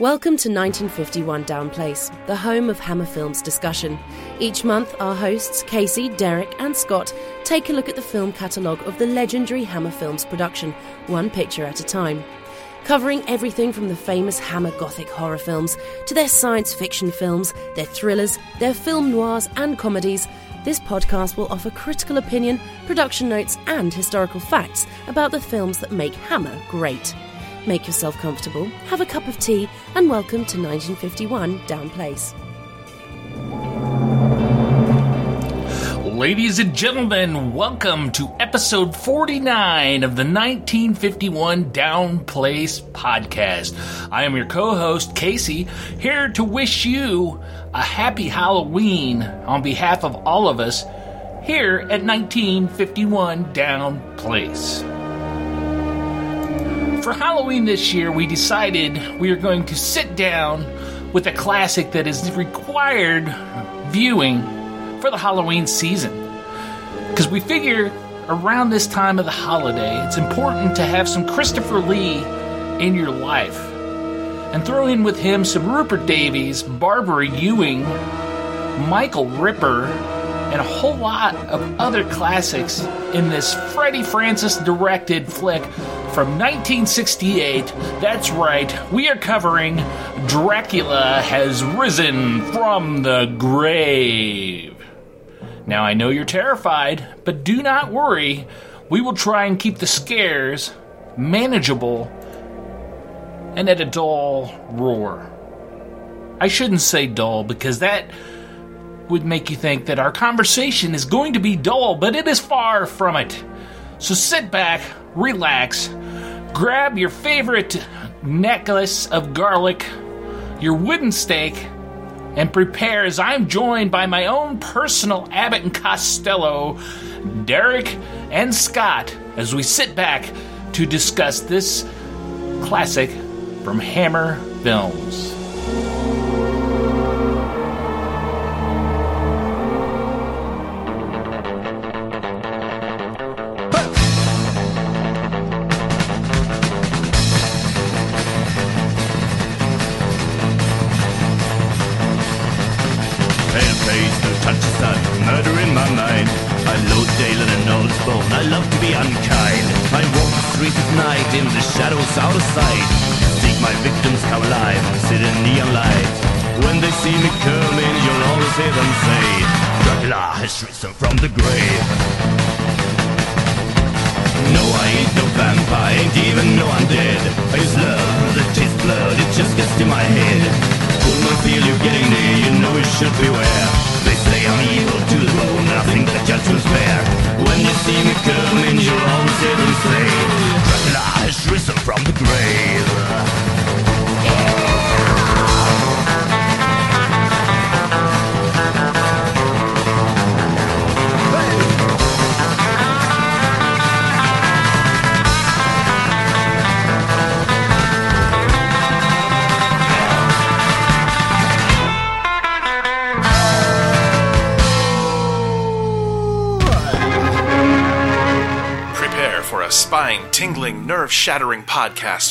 Welcome to 1951 Down Place, the home of Hammer Films discussion. Each month, our hosts, Casey, Derek, and Scott, take a look at the film catalogue of the legendary Hammer Films production, one picture at a time. Covering everything from the famous Hammer Gothic horror films to their science fiction films, their thrillers, their film noirs, and comedies, this podcast will offer critical opinion, production notes, and historical facts about the films that make Hammer great. Make yourself comfortable, have a cup of tea, and welcome to 1951 Down Place. Ladies and gentlemen, welcome to episode 49 of the 1951 Down Place podcast. I am your co host, Casey, here to wish you a happy Halloween on behalf of all of us here at 1951 Down Place for Halloween this year, we decided we are going to sit down with a classic that is required viewing for the Halloween season. Because we figure around this time of the holiday, it's important to have some Christopher Lee in your life. And throw in with him some Rupert Davies, Barbara Ewing, Michael Ripper, and a whole lot of other classics in this Freddie Francis directed flick from 1968. That's right, we are covering Dracula Has Risen from the Grave. Now, I know you're terrified, but do not worry. We will try and keep the scares manageable and at a dull roar. I shouldn't say dull because that would make you think that our conversation is going to be dull, but it is far from it. So sit back, relax, grab your favorite necklace of garlic, your wooden stake, and prepare as I'm joined by my own personal Abbott and Costello, Derek and Scott, as we sit back to discuss this classic from Hammer Films.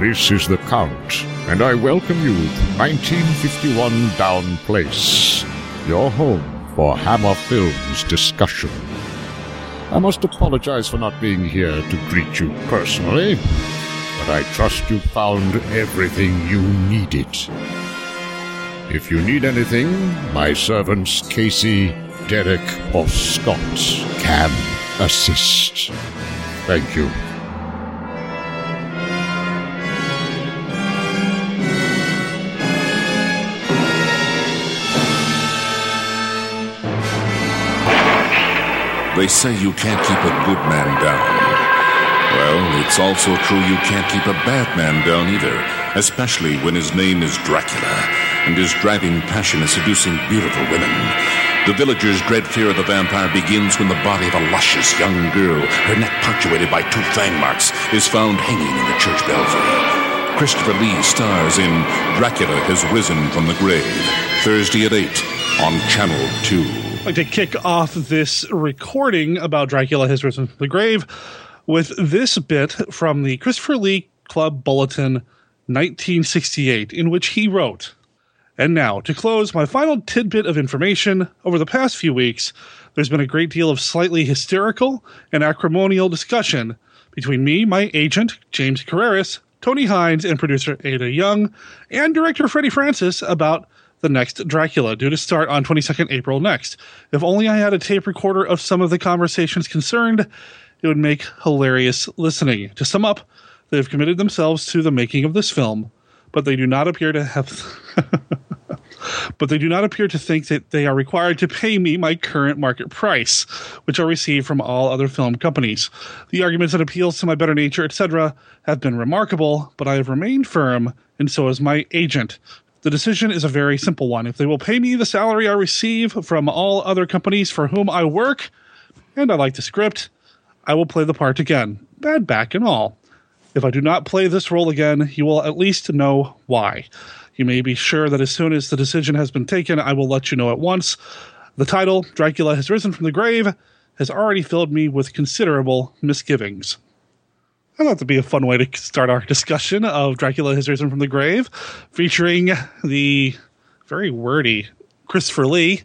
This is the Count, and I welcome you to 1951 Down Place, your home for Hammer Films discussion. I must apologize for not being here to greet you personally, but I trust you found everything you needed. If you need anything, my servants Casey, Derek, or Scott can assist. Thank you. They say you can't keep a good man down. Well, it's also true you can't keep a bad man down either, especially when his name is Dracula and his driving passion is seducing beautiful women. The villagers' dread fear of the vampire begins when the body of a luscious young girl, her neck punctuated by two fang marks, is found hanging in the church belfry. Christopher Lee stars in Dracula Has Risen from the Grave, Thursday at 8 on Channel 2. I'd like to kick off this recording about Dracula Has Risen from the Grave with this bit from the Christopher Lee Club Bulletin 1968, in which he wrote And now, to close my final tidbit of information, over the past few weeks, there's been a great deal of slightly hysterical and acrimonial discussion between me, my agent, James Carreras, Tony Hinds, and producer Aida Young, and director Freddie Francis about the next Dracula, due to start on 22nd April next. If only I had a tape recorder of some of the conversations concerned, it would make hilarious listening. To sum up, they have committed themselves to the making of this film, but they do not appear to have. but they do not appear to think that they are required to pay me my current market price, which I receive from all other film companies. The arguments and appeals to my better nature, etc., have been remarkable, but I have remained firm, and so has my agent. The decision is a very simple one. If they will pay me the salary I receive from all other companies for whom I work, and I like the script, I will play the part again, bad back and all. If I do not play this role again, you will at least know why. You may be sure that as soon as the decision has been taken, I will let you know at once. The title, Dracula Has Risen from the Grave, has already filled me with considerable misgivings. I thought that'd be a fun way to start our discussion of Dracula Has Risen from the Grave, featuring the very wordy Christopher Lee.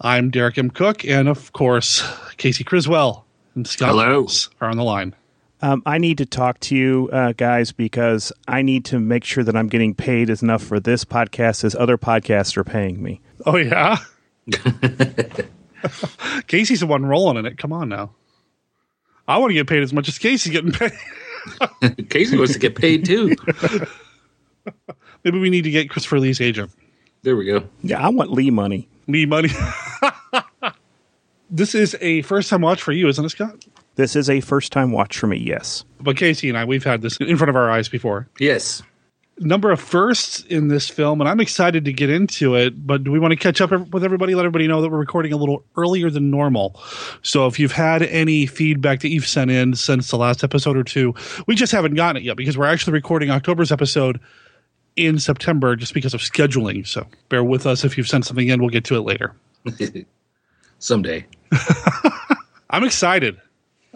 I'm Derek M. Koch, and of course, Casey Criswell and Scott Hello. Mills are on the line. Um, I need to talk to you uh, guys because I need to make sure that I'm getting paid as enough for this podcast as other podcasts are paying me. Oh yeah. Casey's the one rolling in it. Come on now. I want to get paid as much as Casey's getting paid. Casey wants to get paid too. Maybe we need to get Christopher Lee's agent. There we go. Yeah, I want Lee money. Lee money. this is a first time watch for you, isn't it, Scott? This is a first time watch for me, yes. But Casey and I, we've had this in front of our eyes before. Yes. Number of firsts in this film, and I'm excited to get into it. But do we want to catch up with everybody? Let everybody know that we're recording a little earlier than normal. So if you've had any feedback that you've sent in since the last episode or two, we just haven't gotten it yet because we're actually recording October's episode in September just because of scheduling. So bear with us if you've sent something in. We'll get to it later. Someday. I'm excited.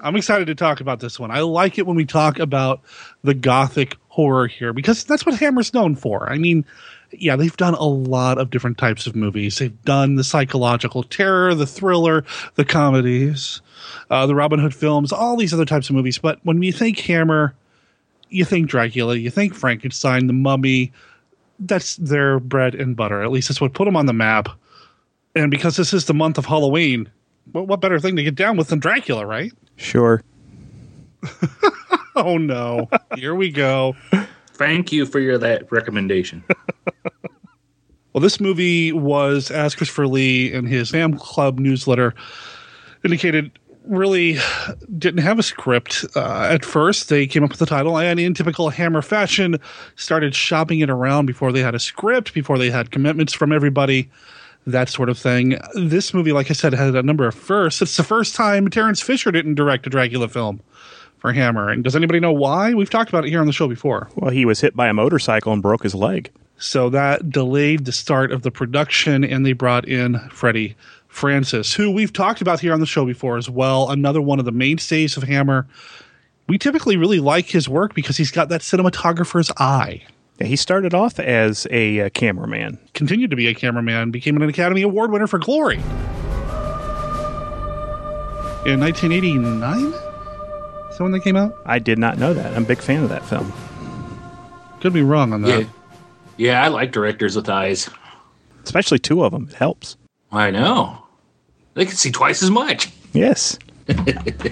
I'm excited to talk about this one. I like it when we talk about the gothic horror here because that's what Hammer's known for. I mean, yeah, they've done a lot of different types of movies. They've done the psychological terror, the thriller, the comedies, uh, the Robin Hood films, all these other types of movies. But when you think Hammer, you think Dracula, you think Frankenstein, the Mummy. That's their bread and butter. At least that's what put them on the map. And because this is the month of Halloween, what, what better thing to get down with than Dracula, right? Sure. Oh no. Here we go. Thank you for your that recommendation. Well, this movie was, as Christopher Lee in his Sam Club newsletter indicated, really didn't have a script. Uh, at first, they came up with the title, and in typical Hammer fashion, started shopping it around before they had a script, before they had commitments from everybody, that sort of thing. This movie, like I said, had a number of firsts. It's the first time Terence Fisher didn't direct a Dracula film for Hammer. And does anybody know why? We've talked about it here on the show before. Well, he was hit by a motorcycle and broke his leg. So that delayed the start of the production, and they brought in Freddie Francis, who we've talked about here on the show before as well. Another one of the mainstays of Hammer. We typically really like his work because he's got that cinematographer's eye. Yeah, he started off as a uh, cameraman. Continued to be a cameraman, became an Academy Award winner for Glory. In 1989? Is that when they came out? I did not know that. I'm a big fan of that film. Could be wrong on that. Yeah. Yeah, I like directors with eyes. Especially two of them. It helps. I know. They can see twice as much. Yes.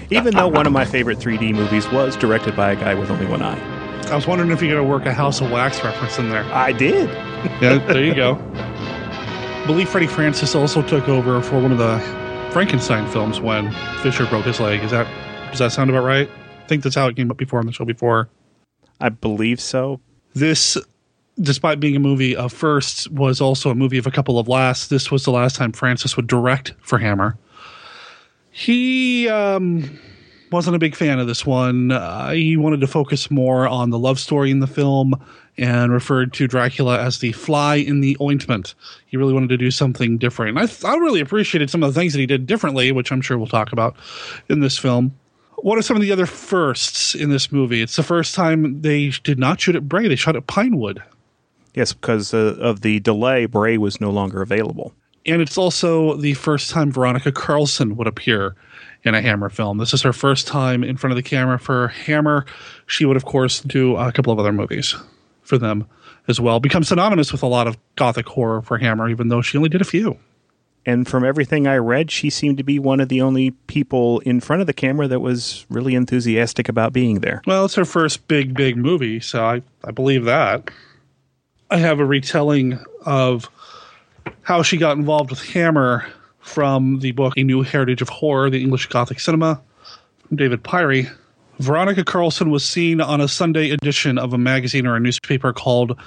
Even though one of my favorite 3D movies was directed by a guy with only one eye. I was wondering if you're going to work a House of Wax reference in there. I did. Yeah, there you go. I believe Freddie Francis also took over for one of the Frankenstein films when Fisher broke his leg. Is that does that sound about right? I think that's how it came up before on the show before. I believe so. This, despite being a movie of firsts, was also a movie of a couple of lasts. This was the last time Francis would direct for Hammer. He um, wasn't a big fan of this one. Uh, he wanted to focus more on the love story in the film and referred to Dracula as the fly in the ointment. He really wanted to do something different. I, th- I really appreciated some of the things that he did differently, which I'm sure we'll talk about in this film. What are some of the other firsts in this movie? It's the first time they did not shoot at Bray, they shot at Pinewood. Yes, because uh, of the delay, Bray was no longer available. And it's also the first time Veronica Carlson would appear in a Hammer film. This is her first time in front of the camera for Hammer. She would, of course, do a couple of other movies for them as well. Become synonymous with a lot of gothic horror for Hammer, even though she only did a few. And from everything I read, she seemed to be one of the only people in front of the camera that was really enthusiastic about being there. Well, it's her first big, big movie, so I, I believe that. I have a retelling of how she got involved with Hammer from the book A New Heritage of Horror, the English Gothic Cinema, from David Pirie. Veronica Carlson was seen on a Sunday edition of a magazine or a newspaper called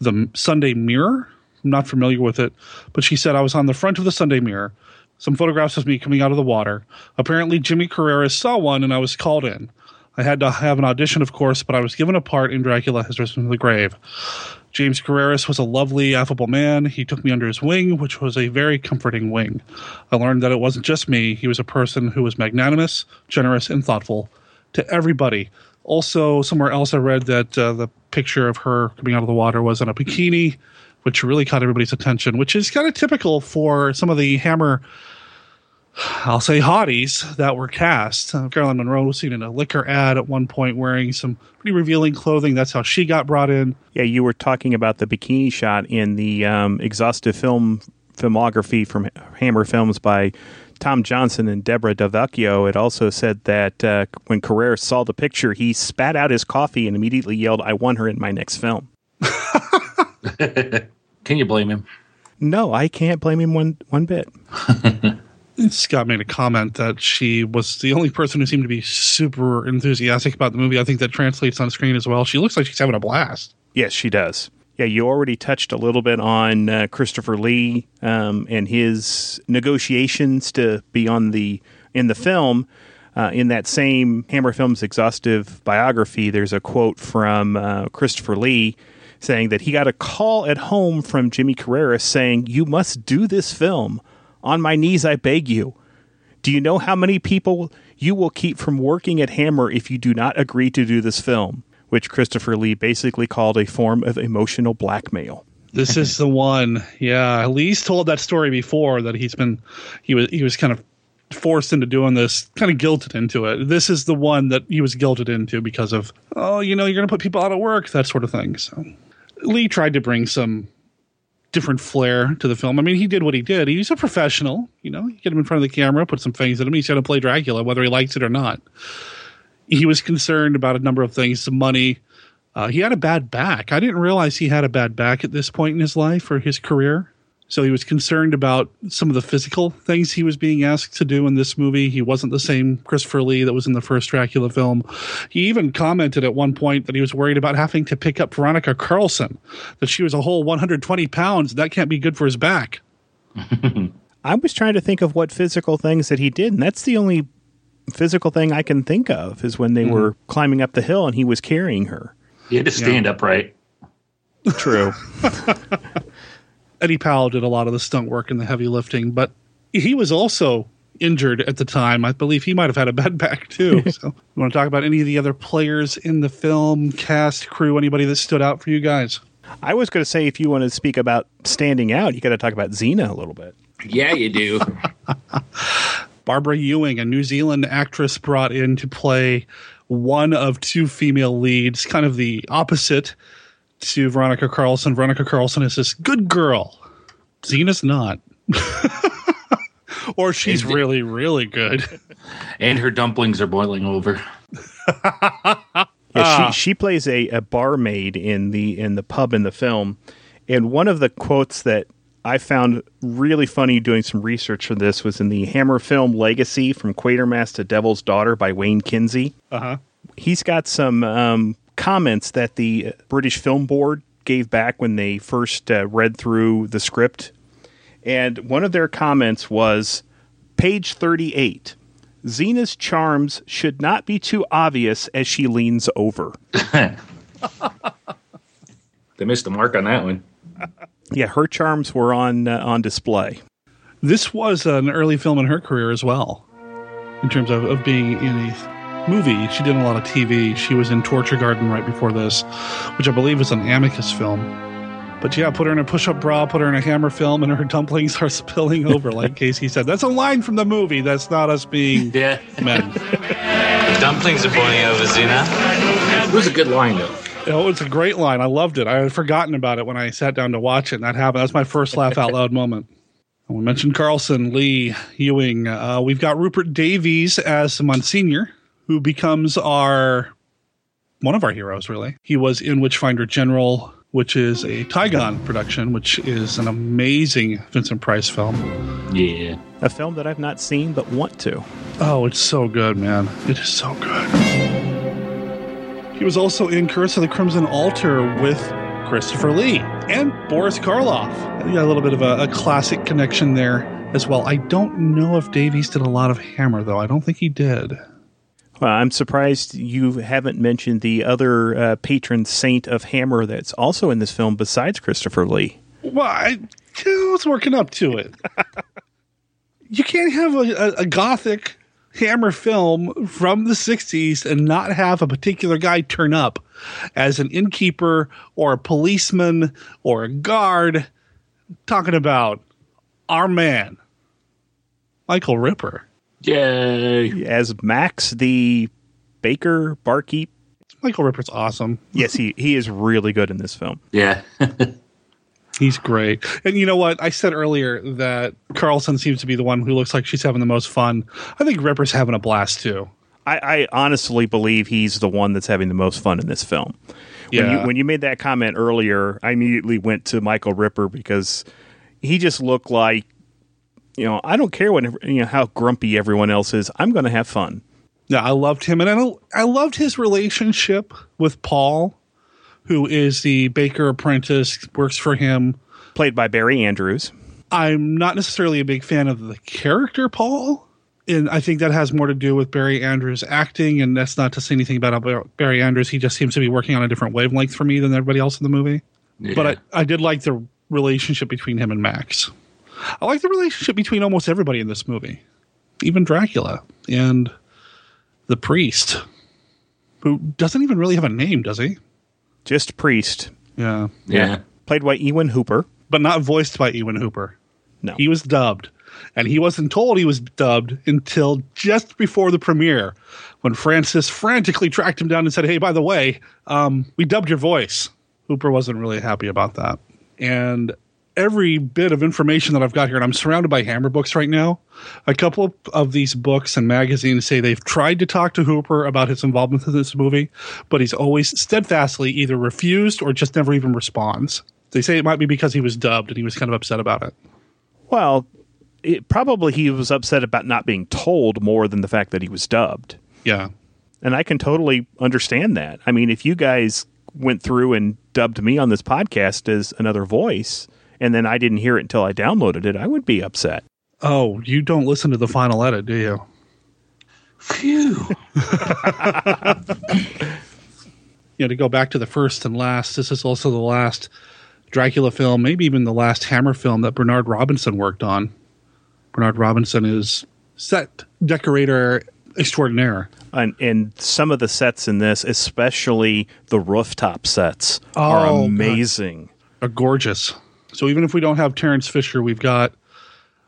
the Sunday Mirror. I'm not familiar with it, but she said I was on the front of the Sunday Mirror. Some photographs of me coming out of the water. Apparently, Jimmy Carreras saw one and I was called in. I had to have an audition, of course, but I was given a part in Dracula Has Risen from the Grave. James Carreras was a lovely, affable man. He took me under his wing, which was a very comforting wing. I learned that it wasn't just me, he was a person who was magnanimous, generous, and thoughtful to everybody. Also, somewhere else I read that uh, the picture of her coming out of the water was in a bikini, which really caught everybody's attention, which is kind of typical for some of the Hammer I'll say hotties that were cast. Uh, Caroline Munro was seen in a liquor ad at one point wearing some pretty revealing clothing. That's how she got brought in. Yeah, you were talking about the bikini shot in the um, exhaustive film filmography from Hammer Films by Tom Johnson and Deborah Del Vecchio. It also said that uh, when Carrera saw the picture, he spat out his coffee and immediately yelled, I want her in my next film. Can you blame him? No, I can't blame him one, one bit. Scott made a comment that she was the only person who seemed to be super enthusiastic about the movie. I think that translates on screen as well. She looks like she's having a blast. Yes, she does. Yeah, you already touched a little bit on uh, Christopher Lee um, and his negotiations to be on the in the film. Uh, in that same Hammer Films exhaustive biography, there's a quote from uh, Christopher Lee saying that he got a call at home from Jimmy Carrera saying, "You must do this film." On my knees, I beg you. Do you know how many people you will keep from working at Hammer if you do not agree to do this film? Which Christopher Lee basically called a form of emotional blackmail. This is the one. Yeah, Lee's told that story before that he's been he was he was kind of forced into doing this, kind of guilted into it. This is the one that he was guilted into because of oh, you know, you're going to put people out of work, that sort of thing. So Lee tried to bring some different flair to the film. I mean, he did what he did. He's a professional, you know. You get him in front of the camera, put some things in him. He's going to play Dracula, whether he likes it or not. He was concerned about a number of things, some money. Uh, he had a bad back. I didn't realize he had a bad back at this point in his life or his career. So he was concerned about some of the physical things he was being asked to do in this movie. He wasn't the same Christopher Lee that was in the first Dracula film. He even commented at one point that he was worried about having to pick up Veronica Carlson, that she was a whole 120 pounds. That can't be good for his back. I was trying to think of what physical things that he did, and that's the only physical thing I can think of is when they mm-hmm. were climbing up the hill and he was carrying her. He had to stand yeah. upright. True. Eddie Powell did a lot of the stunt work and the heavy lifting, but he was also injured at the time. I believe he might have had a bad back too. so, you want to talk about any of the other players in the film, cast, crew, anybody that stood out for you guys? I was going to say, if you want to speak about standing out, you got to talk about Zena a little bit. Yeah, you do. Barbara Ewing, a New Zealand actress brought in to play one of two female leads, kind of the opposite to Veronica Carlson. Veronica Carlson is this good girl. Zena's not. or she's And- really, really good. And her dumplings are boiling over. Yeah, Ah. she she plays a, a barmaid in the in the pub in the film, and one of the quotes that I found really funny doing some research for this was in the Hammer film Legacy from Quatermass to Devil's Daughter by Wayne Kinsey. Uh huh. He's got some um, comments that the British Film Board gave back when they first uh, read through the script, and one of their comments was, page thirty eight. Zena's charms should not be too obvious as she leans over. They missed the mark on that one. Yeah, her charms were on uh, on display. This was an early film in her career as well, in terms of, of being in a movie. She did a lot of TV. She was in Torture Garden right before this, which I believe was an Amicus film. But yeah, put her in a push up bra, put her in a hammer film, and her dumplings are spilling over, like Casey said. That's a line from the movie. That's not us being Yeah. men. Dumplings are boiling over, Zena. It was a good line, though. Oh, it's a great line. I loved it. I had forgotten about it when I sat down to watch it, and that happened. That's my first laugh out loud moment. We mentioned Carlson, Lee, Ewing. Uh, we've got Rupert Davies as Monsignor, who becomes our one of our heroes. Really, he was in Witchfinder General, which is a Tigon production, which is an amazing Vincent Price film. Yeah. A film that I've not seen but want to. Oh, it's so good, man. It is so good. He was also in Curse of the Crimson Altar with Christopher Lee and Boris Karloff. You got a little bit of a, a classic connection there as well. I don't know if Davies did a lot of Hammer, though. I don't think he did. Well, I'm surprised you haven't mentioned the other uh, patron saint of Hammer that's also in this film besides Christopher Lee. Well, I, I was working up to it. you can't have a, a, a gothic Hammer film from the 60s and not have a particular guy turn up as an innkeeper or a policeman or a guard talking about our man, Michael Ripper. Yay. As Max, the baker, barkeep. Michael Ripper's awesome. Yes, he, he is really good in this film. Yeah. He's great. And you know what? I said earlier that Carlson seems to be the one who looks like she's having the most fun. I think Ripper's having a blast too. I, I honestly believe he's the one that's having the most fun in this film. When Yeah. you when you made that comment earlier, I immediately went to Michael Ripper because he just looked like you know, I don't care what you know how grumpy everyone else is. I'm going to have fun. Yeah, I loved him, and I, I loved his relationship with Paul, who is the baker apprentice, works for him. Played by Barry Andrews. I'm not necessarily a big fan of the character Paul, and I think that has more to do with Barry Andrews acting, and that's not to say anything about about Barry Andrews. He just seems to be working on a different wavelength for me than everybody else in the movie. yeah. But I, I did like the relationship between him and Max. I like the relationship between almost everybody in this movie, even Dracula and the priest, who doesn't even really have a name, does he? Just Priest, Yeah, yeah. played by Ewan Hooper. but not voiced by Ewan Hooper. No. He was dubbed, and he wasn't told he was dubbed until just before the premiere, when Francis frantically tracked him down and said, "Hey, by the way, um, we dubbed your voice." Hooper wasn't really happy about that, and every bit of information that I've got here, and I'm surrounded by Hammer books right now. A couple of these books and magazines say they've tried to talk to Hooper about his involvement in this movie, but he's always steadfastly either refused or just never even responds. They say it might be because he was dubbed and he was kind of upset about it. Well, it, probably he was upset about not being told more than the fact that he was dubbed. Yeah. And I can totally understand that. I mean, if you guys went through and dubbed me on this podcast as another voice, and then I didn't hear it until I downloaded it, I would be upset. Oh, you don't listen to the final edit, do you? Phew. You know, to go back to the first and last, this is also the last Dracula film, maybe even the last Hammer film that Bernard Robinson worked on. Bernard Robinson is set decorator extraordinaire. And, and some of the sets in this, especially the rooftop sets, are Oh, God. amazing. are gorgeous. So even if we don't have Terence Fisher, we've got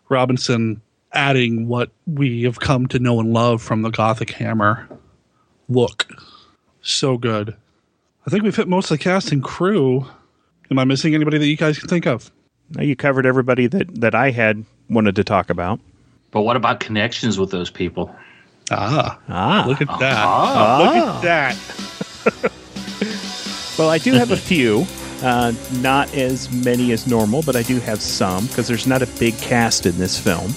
Robinson adding what we have come to know and love from the Gothic Hammer. look. So good. I think we've hit most of the cast and crew. Am I missing anybody that you guys can think of? Now you covered everybody that that I had wanted to talk about. But what about connections with those people? Ah, Ah, look at that. Ah. Look at that. Well, I do have a few. Uh, not as many as normal, but I do have some because there's not a big cast in this film.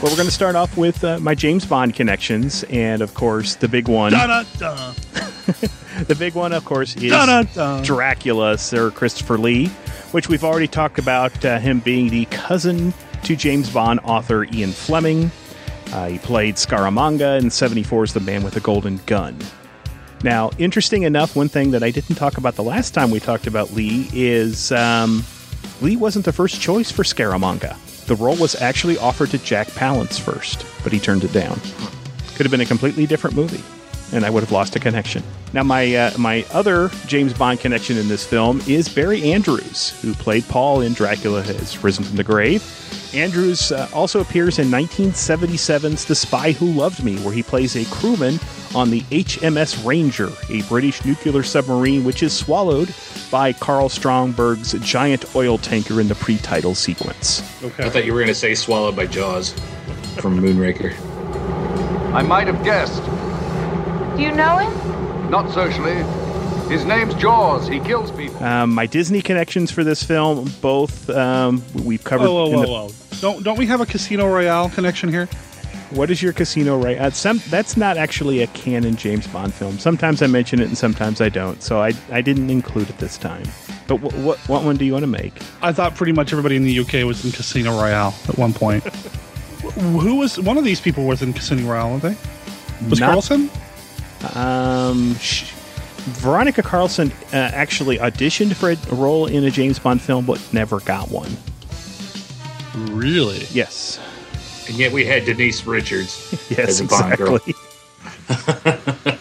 Well, we're going to start off with uh, my James Bond connections, and of course, the big one. Da-da-da. The big one, of course, is Da-da-da. Dracula, Sir Christopher Lee, which we've already talked about uh, him being the cousin to James Bond author Ian Fleming. Uh, he played Scaramanga in 74's The Man with the Golden Gun. Now, interesting enough, one thing that I didn't talk about the last time we talked about Lee is um, Lee wasn't the first choice for Scaramanga. The role was actually offered to Jack Palance first, but he turned it down. Could have been a completely different movie, and I would have lost a connection. Now, my uh, my other James Bond connection in this film is Barry Andrews, who played Paul in Dracula Has Risen from the Grave. Andrews uh, also appears in 1977's The Spy Who Loved Me, where he plays a crewman on the HMS Ranger, a British nuclear submarine which is swallowed by Karl Stromberg's giant oil tanker in the pre-title sequence. Okay. I thought you were going to say swallowed by Jaws from Moonraker. I might have guessed. Do you know him? Not socially. His name's Jaws. He kills people. Um, my Disney connections for this film, both um, we've covered. Whoa, whoa, in whoa, the- whoa. Don't, don't we have a Casino Royale connection here? What is your casino right? Uh, some that's not actually a canon James Bond film. Sometimes I mention it and sometimes I don't. So I I didn't include it this time. But wh- what what one do you want to make? I thought pretty much everybody in the UK was in Casino Royale at one point. Who was one of these people was in Casino Royale? Weren't they? Was Not- Carlson? Um, sh- Veronica Carlson uh, actually auditioned for a role in a James Bond film, but never got one. Really? Yes, And yet we had Denise Richards yes, as a Bond girl. exactly.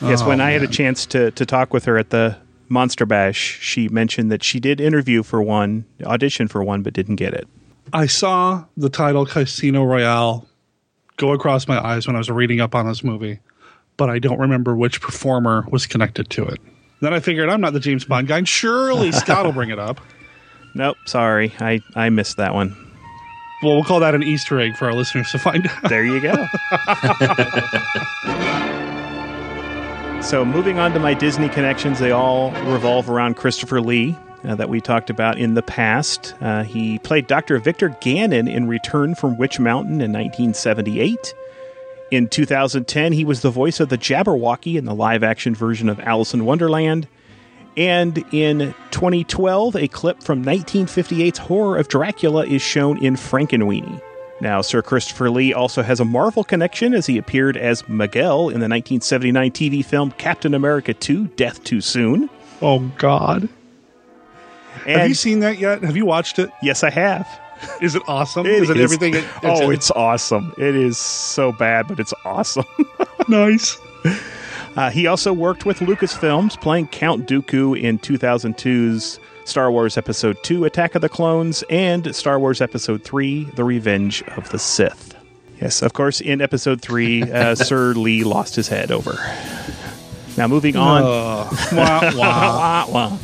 yes, when I had a chance to to talk with her at the Monster Bash, she mentioned that she did interview for one, audition for one, but didn't get it. I saw the title Casino Royale go across my eyes when I was reading up on this movie, but I don't remember which performer was connected to it. Then I figured I'm not the James Bond guy, and surely Scott will bring it up. Nope, sorry, I I missed that one. Well, we'll call that an Easter egg for our listeners to find out. There you go. so, moving on to my Disney connections, they all revolve around Christopher Lee. uh, that we talked about in the past. Uh, he played Dr. Victor Gannon in Return from Witch Mountain in 1978. In 2010, he was the voice of the Jabberwocky in the live action version of Alice in Wonderland. And in 2012, a clip from 1958's Horror of Dracula is shown in Frankenweenie. Now, Sir Christopher Lee also has a Marvel connection as he appeared as Miguel in the 1979 TV film Captain America 2 Death Too Soon. Oh, God. And have you seen that yet? Have you watched it? Yes, I have. Is it awesome? It is it is- everything? It, oh, it's awesome. It is so bad, but it's awesome. nice. Uh, he also worked with Lucasfilms, playing Count Dooku in 2002's Star Wars Episode 2 Attack of the Clones and Star Wars Episode 3 The Revenge of the Sith. Yes, of course, in Episode 3, uh, Sir Lee lost his head over. Now, moving on. Wah, wah. Wah, wah.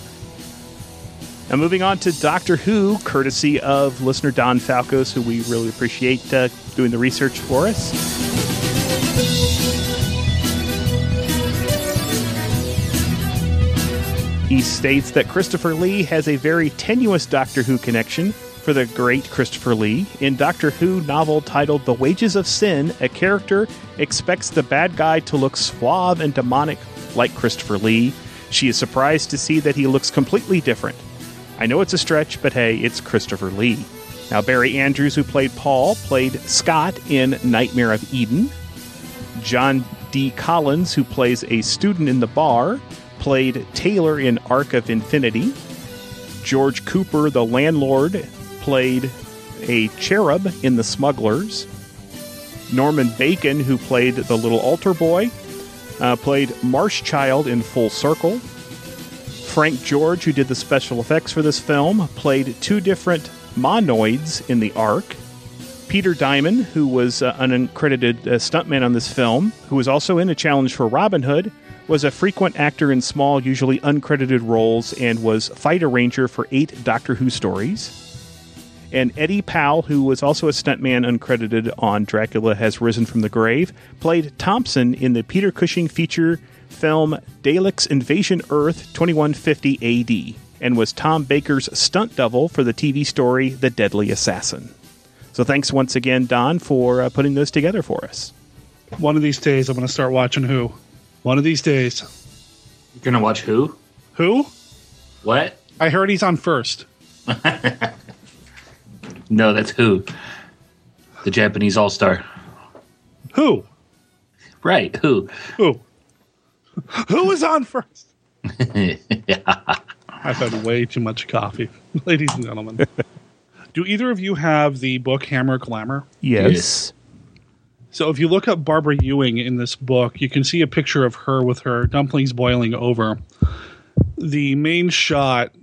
Now, moving on to Doctor Who, courtesy of listener Don Falcos, who we really appreciate uh, doing the research for us. He states that Christopher Lee has a very tenuous Doctor Who connection for the great Christopher Lee. In Doctor Who novel titled The Wages of Sin, a character expects the bad guy to look suave and demonic like Christopher Lee. She is surprised to see that he looks completely different. I know it's a stretch, but hey, it's Christopher Lee. Now, Barry Andrews, who played Paul, played Scott in Nightmare of Eden. John D. Collins, who plays a student in the bar, played Taylor in Arc of Infinity. George Cooper, the landlord, played a cherub in The Smugglers. Norman Bacon, who played the little altar boy, uh, played Marshchild in Full Circle. Frank George, who did the special effects for this film, played two different monoids in the Ark. Peter Diamond, who was uh, an uncredited uh, stuntman on this film, who was also in a challenge for Robin Hood, was a frequent actor in small, usually uncredited roles, and was fight arranger for eight Doctor Who stories. And Eddie Powell, who was also a stuntman uncredited on Dracula Has Risen from the Grave, played Thompson in the Peter Cushing feature film Daleks Invasion Earth 2150 AD, and was Tom Baker's stunt double for the TV story The Deadly Assassin. So thanks once again, Don, for uh, putting those together for us. One of these days, I'm going to start watching Who. One of these days. You're gonna watch who? Who? What? I heard he's on first. No, that's who. The Japanese All Star. Who? Right, who? Who? Who is on first? yeah. I've had way too much coffee, ladies and gentlemen. Do either of you have the book Hammer Glamour? Yes. So if you look up Barbara Ewing in this book, you can see a picture of her with her dumplings boiling over. The main shot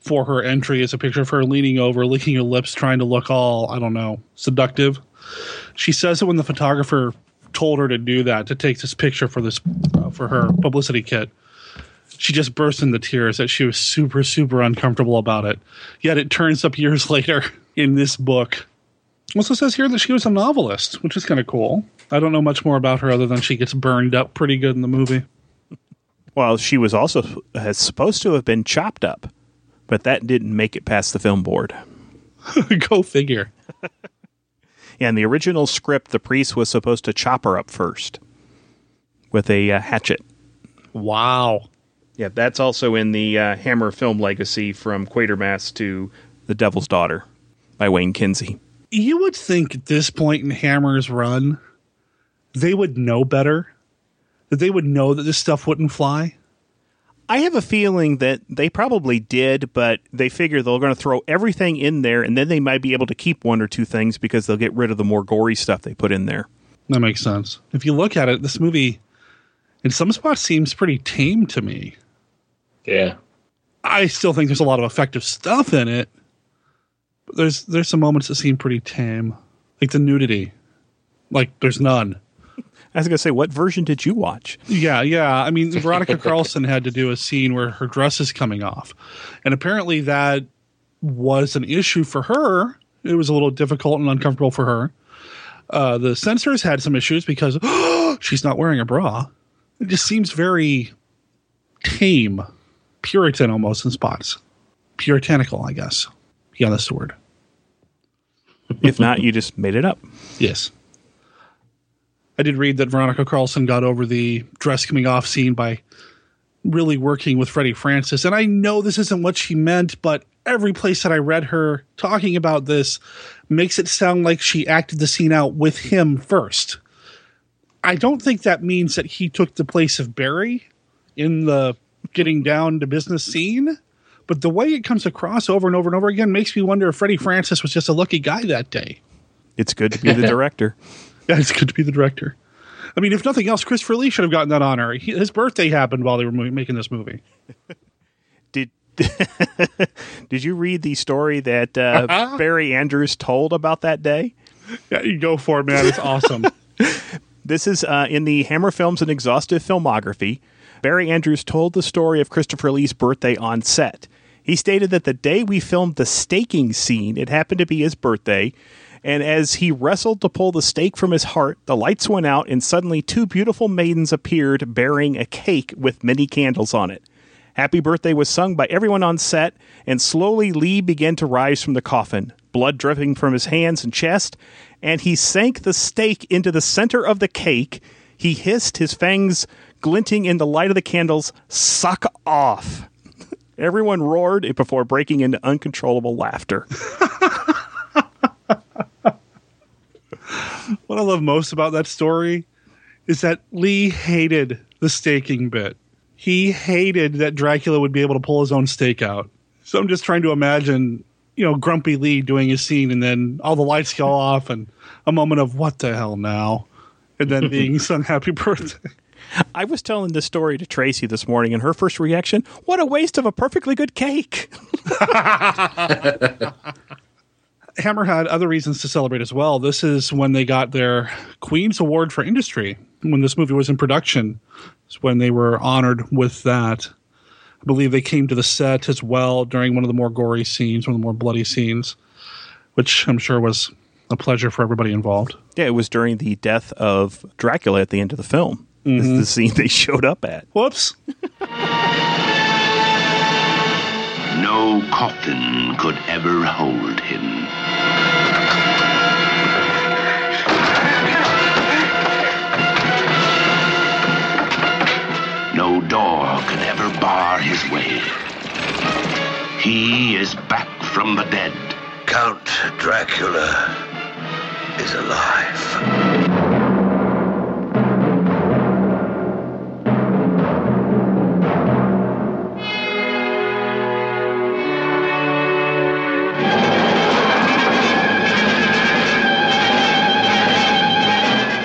for her entry is a picture of her leaning over, licking her lips, trying to look all, I don't know, seductive. She says that when the photographer told her to do that, to take this picture for this uh, for her publicity kit, she just burst into tears that she was super, super uncomfortable about it. Yet it turns up years later in this book. Also says here that she was a novelist, which is kind of cool. I don't know much more about her other than she gets burned up pretty good in the movie. Well, she was also has supposed to have been chopped up, but that didn't make it past the film board. Go figure. Yeah, in the original script, the priest was supposed to chop her up first with a uh, hatchet. Wow. Yeah, that's also in the uh, Hammer film legacy from Quatermass to The Devil's Daughter by Wayne Kinsey. You would think at this point in Hammer's run, they would know better. That they would know that this stuff wouldn't fly. I have a feeling that they probably did, but they figure they're going to throw everything in there, and then they might be able to keep one or two things because they'll get rid of the more gory stuff they put in there. That makes sense. If you look at it, this movie, in some spots, seems pretty tame to me. Yeah. I still think there's a lot of effective stuff in it, but there's there's some moments that seem pretty tame, like the nudity. Like there's none. I was going to say, what version did you watch? Yeah, yeah. I mean, Veronica Carlson had to do a scene where her dress is coming off, and apparently that was an issue for her. It was a little difficult and uncomfortable for her. Uh, the censors had some issues because she's not wearing a bra. It just seems very tame, Puritan almost in spots. Puritanical, I guess. Yeah, that's the word. if not, you just made it up. Yes. I did read that Veronica Carlson got over the dress coming off scene by really working with Freddie Francis. And I know this isn't what she meant, but every place that I read her talking about this makes it sound like she acted the scene out with him first. I don't think that means that he took the place of Barry in the getting down to business scene. But the way it comes across over and over and over again makes me wonder if Freddie Francis was just a lucky guy that day. It's good to be the director. Yeah, it's good to be the director. I mean, if nothing else, Christopher Lee should have gotten that honor. He, his birthday happened while they were making this movie. Did Did you read the story that uh, Barry Andrews told about that day? Yeah, you go for it, man. It's awesome. This is uh, in the Hammer Films and Exhaustive Filmography. Barry Andrews told the story of Christopher Lee's birthday on set. He stated that the day we filmed the staking scene, it happened to be his birthday, and as he wrestled to pull the stake from his heart, the lights went out, and suddenly two beautiful maidens appeared bearing a cake with many candles on it. Happy Birthday was sung by everyone on set, and slowly Lee began to rise from the coffin, blood dripping from his hands and chest, and he sank the stake into the center of the cake. He hissed, his fangs glinting in the light of the candles, Suck off! Everyone roared it before breaking into uncontrollable laughter. what I love most about that story is that Lee hated the staking bit. He hated that Dracula would be able to pull his own stake out. So I'm just trying to imagine, you know, Grumpy Lee doing his scene and then all the lights go off and a moment of what the hell now? And then being sung happy birthday. I was telling this story to Tracy this morning, and her first reaction, what a waste of a perfectly good cake. Hammer had other reasons to celebrate as well. This is when they got their Queen's Award for Industry. When this movie was in production, it's when they were honored with that. I believe they came to the set as well during one of the more gory scenes, one of the more bloody scenes, which I'm sure was a pleasure for everybody involved. Yeah, it was during the death of Dracula at the end of the film. This is mm-hmm. the scene they showed up at. Whoops. No coffin could ever hold him. No door can ever bar his way. He is back from the dead. Count Dracula is alive.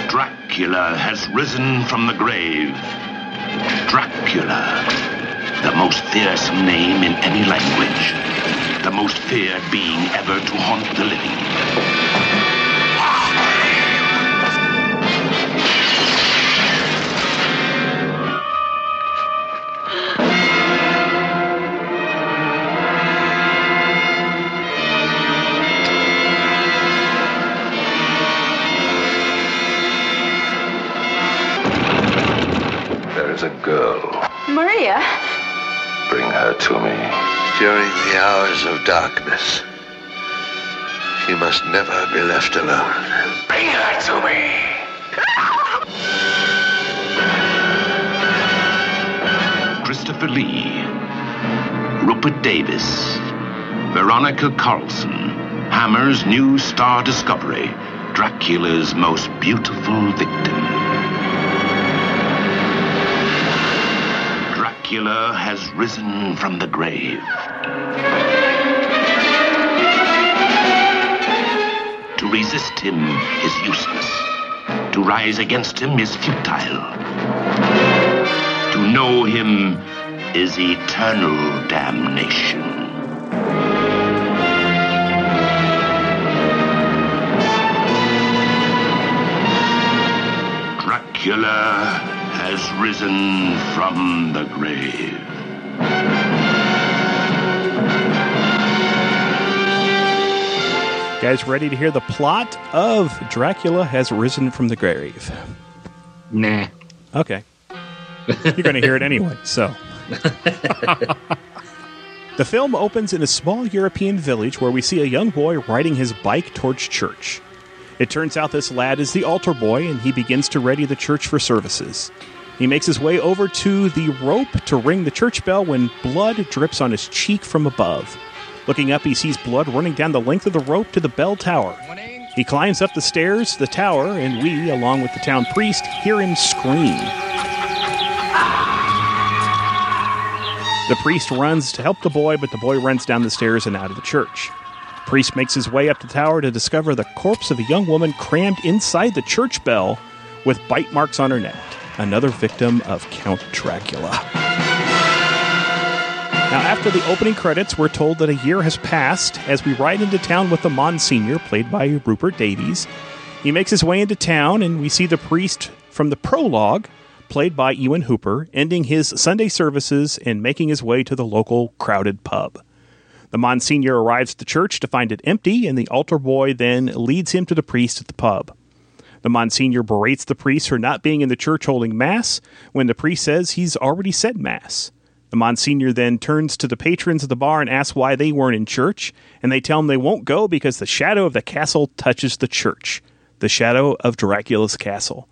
Dracula has risen from the grave. Dracula, the most fearsome name in any language. The most feared being ever to haunt the living. There is a girl. Maria? Bring her to me. During the hours of darkness, she must never be left alone. Bring her to me. Christopher Lee, Rupert Davies, Veronica Carlson, Hammer's new star discovery, Dracula's most beautiful victim. Dracula has risen from the grave. To resist him is useless. To rise against him is futile. To know him is eternal damnation. Dracula has risen from the grave. Guys, ready to hear the plot of Dracula Has Risen from the Grave? Nah. Okay. You're going to hear it anyway, so. the film opens in a small European village where we see a young boy riding his bike towards church. It turns out this lad is the altar boy and he begins to ready the church for services. He makes his way over to the rope to ring the church bell when blood drips on his cheek from above. Looking up, he sees blood running down the length of the rope to the bell tower. He climbs up the stairs to the tower, and we, along with the town priest, hear him scream. The priest runs to help the boy, but the boy runs down the stairs and out of the church. The priest makes his way up the tower to discover the corpse of a young woman crammed inside the church bell with bite marks on her neck, another victim of Count Dracula. Now, after the opening credits, we're told that a year has passed as we ride into town with the Monsignor, played by Rupert Davies. He makes his way into town, and we see the priest from the prologue, played by Ewan Hooper, ending his Sunday services and making his way to the local crowded pub. The Monsignor arrives at the church to find it empty, and the altar boy then leads him to the priest at the pub. The Monsignor berates the priest for not being in the church holding Mass when the priest says he's already said Mass. The Monsignor then turns to the patrons of the bar and asks why they weren't in church, and they tell him they won't go because the shadow of the castle touches the church. The shadow of Dracula's castle.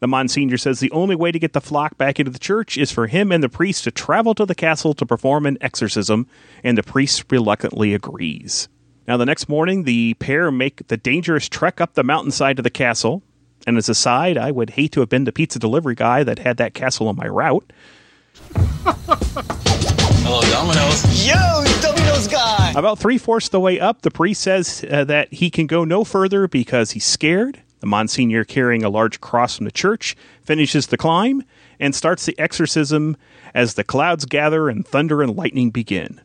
The Monsignor says the only way to get the flock back into the church is for him and the priest to travel to the castle to perform an exorcism, and the priest reluctantly agrees. Now, the next morning, the pair make the dangerous trek up the mountainside to the castle. And as a side, I would hate to have been the pizza delivery guy that had that castle on my route. Hello, Domino's. Yo, Domino's guy. About three fourths of the way up, the priest says uh, that he can go no further because he's scared. The Monsignor, carrying a large cross from the church, finishes the climb and starts the exorcism as the clouds gather and thunder and lightning begin.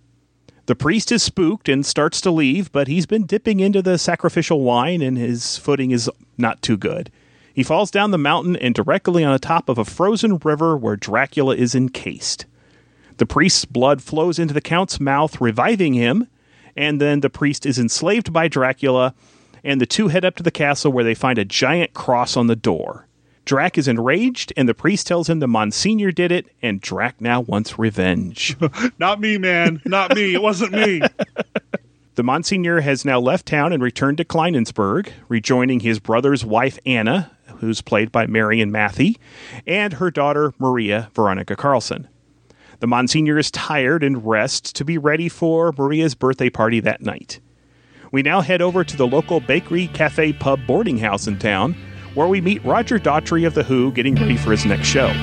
The priest is spooked and starts to leave, but he's been dipping into the sacrificial wine and his footing is not too good. He falls down the mountain and directly on the top of a frozen river where Dracula is encased. The priest's blood flows into the count's mouth, reviving him, and then the priest is enslaved by Dracula, and the two head up to the castle where they find a giant cross on the door. Drac is enraged, and the priest tells him the Monsignor did it, and Drac now wants revenge. Not me, man. Not me. It wasn't me. The Monsignor has now left town and returned to Kleinensburg, rejoining his brother's wife Anna, who's played by Marion Mathie, and her daughter Maria Veronica Carlson. The Monsignor is tired and rests to be ready for Maria's birthday party that night. We now head over to the local bakery, cafe, pub, boarding house in town, where we meet Roger Daltrey of The Who getting ready for his next show.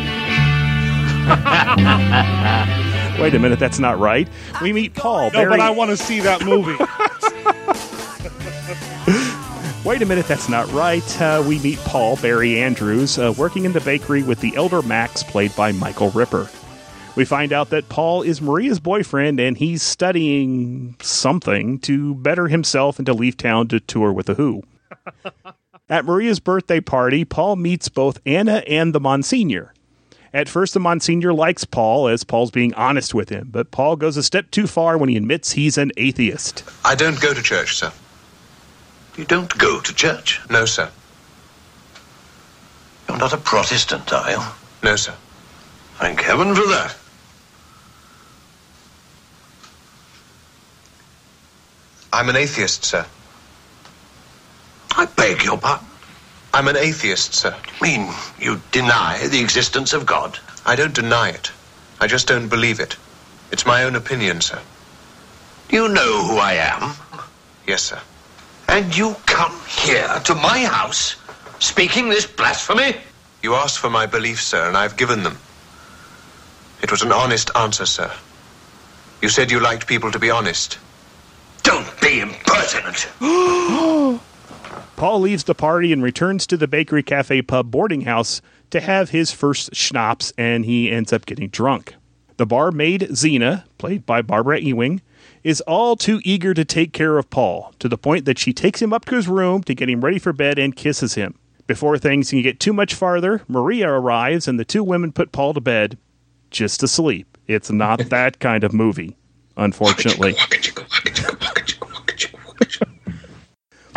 Wait a minute, that's not right. We meet Paul. No, Barry- but I want to see that movie. Wait a minute, that's not right. Uh, we meet Paul Barry Andrews uh, working in the bakery with the elder Max, played by Michael Ripper. We find out that Paul is Maria's boyfriend and he's studying something to better himself and to leave town to tour with the Who. At Maria's birthday party, Paul meets both Anna and the Monsignor. At first, the Monsignor likes Paul as Paul's being honest with him, but Paul goes a step too far when he admits he's an atheist. I don't go to church, sir. You don't go to church? No, sir. You're not a Protestant, are you? No, sir. Thank heaven for that. I'm an atheist, sir. I beg your pardon? I'm an atheist, sir. mean you deny the existence of God? I don't deny it. I just don't believe it. It's my own opinion, sir. You know who I am? Yes, sir. And you come here to my house speaking this blasphemy? You asked for my beliefs, sir, and I've given them. It was an honest answer, sir. You said you liked people to be honest. Don't be impertinent. Paul leaves the party and returns to the bakery cafe pub boarding house to have his first schnapps, and he ends up getting drunk. The barmaid, Zena, played by Barbara Ewing, is all too eager to take care of Paul, to the point that she takes him up to his room to get him ready for bed and kisses him. Before things can get too much farther, Maria arrives and the two women put Paul to bed just to sleep. It's not that kind of movie, unfortunately.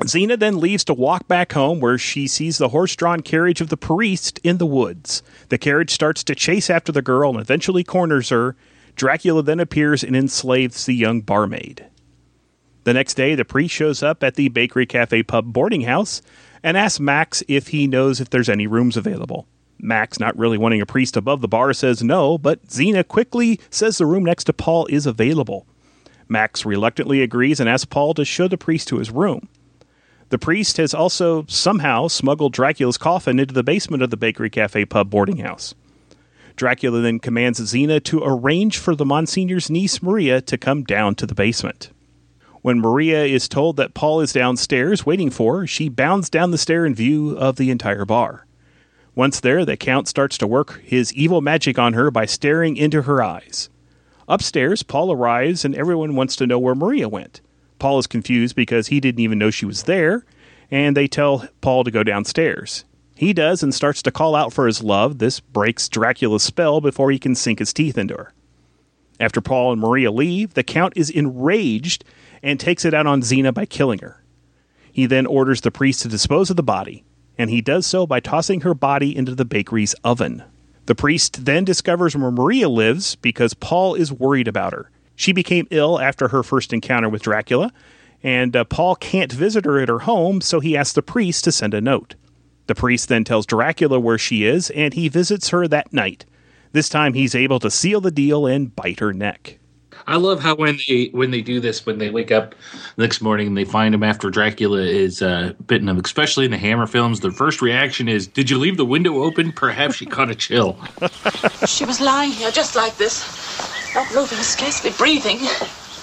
Zena then leaves to walk back home where she sees the horse drawn carriage of the priest in the woods. The carriage starts to chase after the girl and eventually corners her. Dracula then appears and enslaves the young barmaid. The next day, the priest shows up at the Bakery Cafe Pub boarding house and asks Max if he knows if there's any rooms available. Max, not really wanting a priest above the bar, says no, but Zena quickly says the room next to Paul is available. Max reluctantly agrees and asks Paul to show the priest to his room. The priest has also somehow smuggled Dracula's coffin into the basement of the Bakery Cafe Pub boarding house. Dracula then commands Zena to arrange for the Monsignor's niece Maria to come down to the basement. When Maria is told that Paul is downstairs waiting for her, she bounds down the stair in view of the entire bar. Once there, the Count starts to work his evil magic on her by staring into her eyes. Upstairs, Paul arrives and everyone wants to know where Maria went. Paul is confused because he didn't even know she was there, and they tell Paul to go downstairs. He does and starts to call out for his love. This breaks Dracula's spell before he can sink his teeth into her. After Paul and Maria leave, the Count is enraged and takes it out on Zena by killing her. He then orders the priest to dispose of the body, and he does so by tossing her body into the bakery's oven. The priest then discovers where Maria lives because Paul is worried about her. She became ill after her first encounter with Dracula, and uh, Paul can't visit her at her home, so he asks the priest to send a note. The priest then tells Dracula where she is, and he visits her that night. This time he's able to seal the deal and bite her neck. I love how when they when they do this, when they wake up the next morning and they find him after Dracula is uh, bitten him, especially in the Hammer films, their first reaction is, "Did you leave the window open? Perhaps she caught a chill." She was lying here just like this, not moving, scarcely breathing.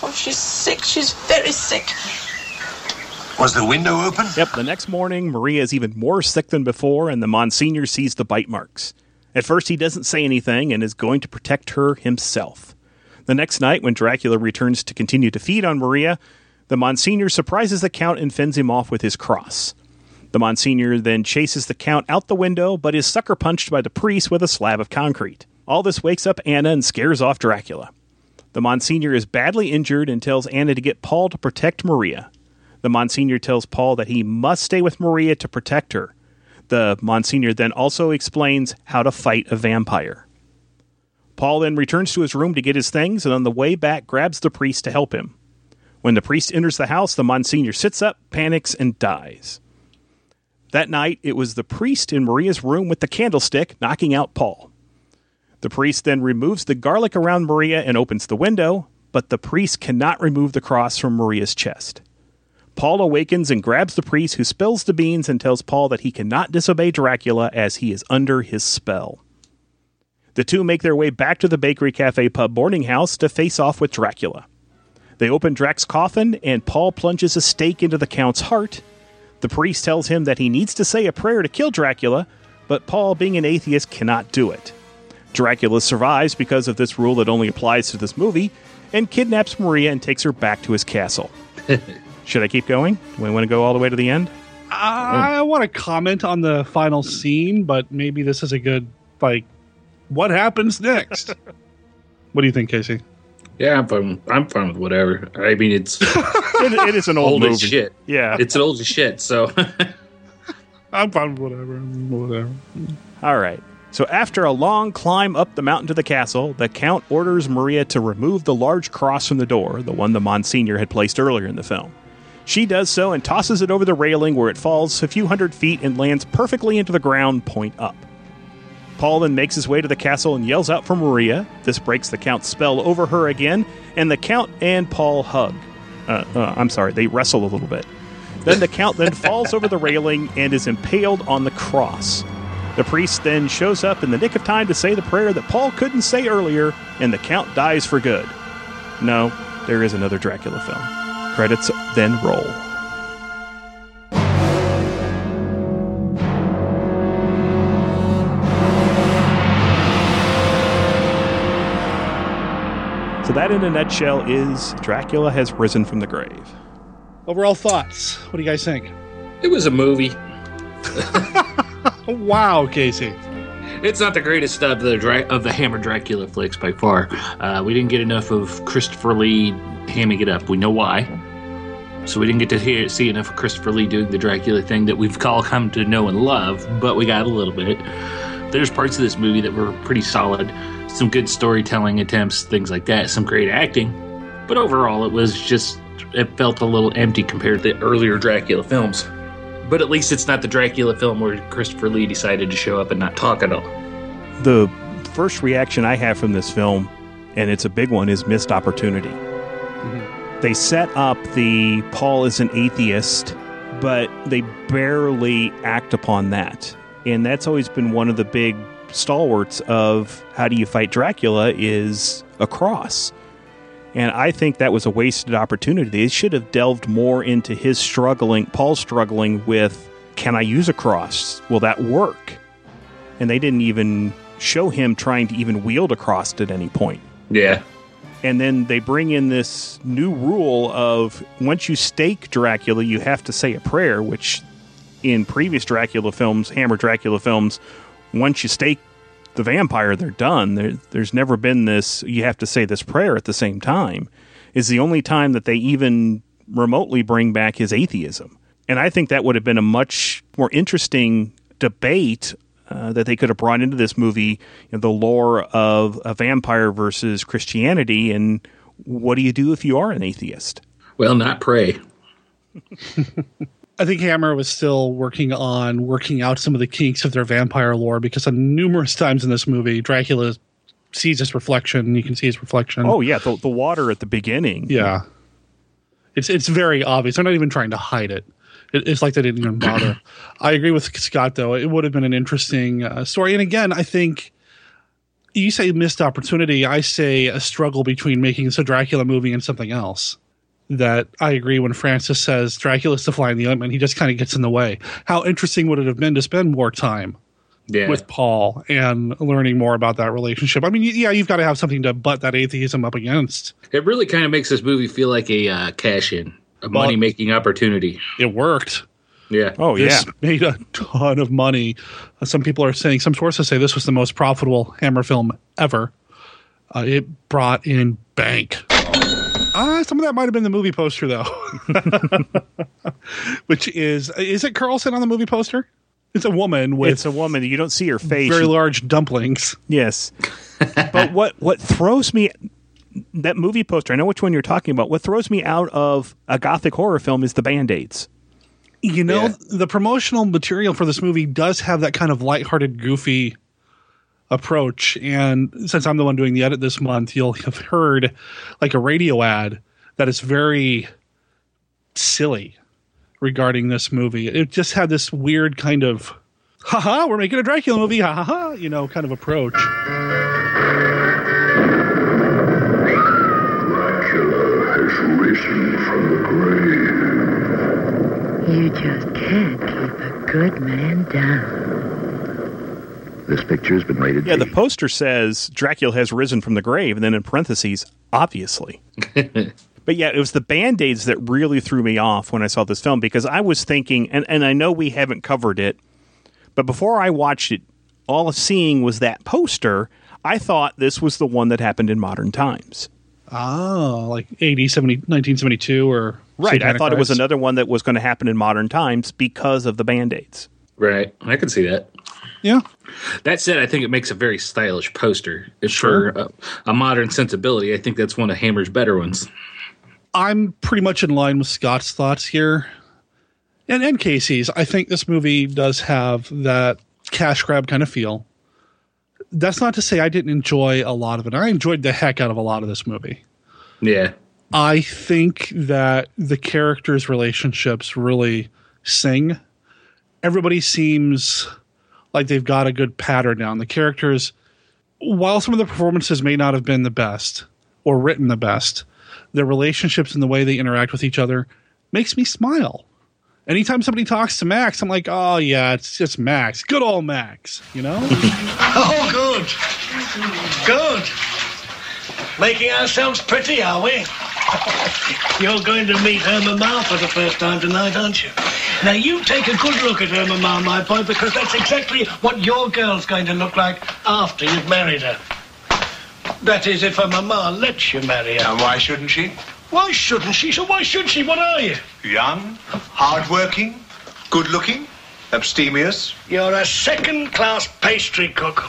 Oh, she's sick. She's very sick. Was the window open? Yep, the next morning, Maria is even more sick than before, and the Monsignor sees the bite marks. At first, he doesn't say anything and is going to protect her himself. The next night, when Dracula returns to continue to feed on Maria, the Monsignor surprises the Count and fends him off with his cross. The Monsignor then chases the Count out the window, but is sucker punched by the priest with a slab of concrete. All this wakes up Anna and scares off Dracula. The Monsignor is badly injured and tells Anna to get Paul to protect Maria. The Monsignor tells Paul that he must stay with Maria to protect her. The Monsignor then also explains how to fight a vampire. Paul then returns to his room to get his things and on the way back grabs the priest to help him. When the priest enters the house, the Monsignor sits up, panics, and dies. That night, it was the priest in Maria's room with the candlestick knocking out Paul. The priest then removes the garlic around Maria and opens the window, but the priest cannot remove the cross from Maria's chest. Paul awakens and grabs the priest, who spills the beans and tells Paul that he cannot disobey Dracula as he is under his spell. The two make their way back to the Bakery Cafe Pub boarding house to face off with Dracula. They open Drac's coffin, and Paul plunges a stake into the Count's heart. The priest tells him that he needs to say a prayer to kill Dracula, but Paul, being an atheist, cannot do it. Dracula survives because of this rule that only applies to this movie and kidnaps Maria and takes her back to his castle. Should I keep going? Do we want to go all the way to the end? I want to comment on the final scene, but maybe this is a good like. What happens next? what do you think, Casey? Yeah, I'm fine. I'm fine with whatever. I mean, it's it, it is an old, old movie. as shit. Yeah, it's an old as shit. So I'm fine with whatever. Whatever. All right. So after a long climb up the mountain to the castle, the Count orders Maria to remove the large cross from the door, the one the Monsignor had placed earlier in the film. She does so and tosses it over the railing where it falls a few hundred feet and lands perfectly into the ground, point up. Paul then makes his way to the castle and yells out for Maria. This breaks the Count's spell over her again, and the Count and Paul hug. Uh, uh, I'm sorry, they wrestle a little bit. Then the Count then falls over the railing and is impaled on the cross. The priest then shows up in the nick of time to say the prayer that Paul couldn't say earlier, and the Count dies for good. No, there is another Dracula film. Credits then roll. So that, in a nutshell, is Dracula has risen from the grave. Overall thoughts. What do you guys think? it was a movie. wow, Casey. It's not the greatest of the Dra- of the Hammer Dracula flicks by far. Uh, we didn't get enough of Christopher Lee hamming it up. We know why. So we didn't get to hear see enough of Christopher Lee doing the Dracula thing that we've all come to know and love, but we got a little bit. There's parts of this movie that were pretty solid, some good storytelling attempts, things like that, some great acting. But overall, it was just it felt a little empty compared to the earlier Dracula films. But at least it's not the Dracula film where Christopher Lee decided to show up and not talk at all. The first reaction I have from this film, and it's a big one, is missed opportunity. Mm-hmm. They set up the Paul is an atheist, but they barely act upon that. And that's always been one of the big stalwarts of how do you fight Dracula is a cross. And I think that was a wasted opportunity. They should have delved more into his struggling, Paul's struggling with can I use a cross? Will that work? And they didn't even show him trying to even wield a cross at any point. Yeah. And then they bring in this new rule of once you stake Dracula, you have to say a prayer, which in previous Dracula films, Hammer Dracula films, once you stake the vampire, they're done. There, there's never been this, you have to say this prayer at the same time, is the only time that they even remotely bring back his atheism. And I think that would have been a much more interesting debate uh, that they could have brought into this movie you know, the lore of a vampire versus Christianity, and what do you do if you are an atheist? Well, not pray. I think Hammer was still working on working out some of the kinks of their vampire lore because on numerous times in this movie, Dracula sees his reflection. You can see his reflection. Oh yeah, the, the water at the beginning. Yeah, it's it's very obvious. They're not even trying to hide it. it it's like they didn't even bother. I agree with Scott though. It would have been an interesting uh, story. And again, I think you say missed opportunity. I say a struggle between making this a Dracula movie and something else. That I agree when Francis says Dracula's the fly in the ointment. He just kind of gets in the way. How interesting would it have been to spend more time Yeah. with Paul and learning more about that relationship. I mean, yeah, you've got to have something to butt that atheism up against. It really kind of makes this movie feel like a uh, cash in, a Well- money making opportunity. It worked. Yeah. Oh this made a ton of money. Uh, Some people are saying, some sources say this was the most profitable Hammer film ever. Uh, it brought in bank. Uh, some of that might have been the movie poster, though. Which is, is it Carlson on the movie poster? It's a woman with it's a woman. You don't see her face. very large dumplings. Yes. but what what throws me that movie poster, I know which one you're talking about. What throws me out of a gothic horror film is the band-aids. You know, the promotional material for this movie does have that kind of lighthearted, goofy approach. And since I'm the one doing the edit this month, you'll have heard like a radio ad that is very silly regarding this movie. It just had this weird kind of, haha, we're making a Dracula movie, ha ha ha, you know, kind of approach. Dracula has risen from the grave. You just can't keep a good man down. This picture has been rated Yeah, the poster says Dracula has risen from the grave, and then in parentheses, obviously. but yeah, it was the band aids that really threw me off when I saw this film because I was thinking, and, and I know we haven't covered it, but before I watched it, all of seeing was that poster. I thought this was the one that happened in modern times. Oh, like 80, 70, 1972 or. Right. I Satanic thought it was another one that was going to happen in modern times because of the band aids. Right. I can see that. Yeah. That said, I think it makes a very stylish poster. It's Sure. For a, a modern sensibility, I think that's one of Hammer's better ones. I'm pretty much in line with Scott's thoughts here. And, and Casey's. I think this movie does have that cash grab kind of feel. That's not to say I didn't enjoy a lot of it. I enjoyed the heck out of a lot of this movie. Yeah. I think that the characters' relationships really sing. Everybody seems like they've got a good pattern down. The characters, while some of the performances may not have been the best or written the best, their relationships and the way they interact with each other makes me smile. Anytime somebody talks to Max, I'm like, oh yeah, it's just Max. Good old Max, you know? Oh, good. Good. Making ourselves pretty, are we? You're going to meet her mama for the first time tonight, aren't you? Now, you take a good look at her mama, my boy, because that's exactly what your girl's going to look like after you've married her. That is, if her mama lets you marry her. And why shouldn't she? Why shouldn't she? So why should she? What are you? Young, hardworking, good looking, abstemious. You're a second class pastry cook.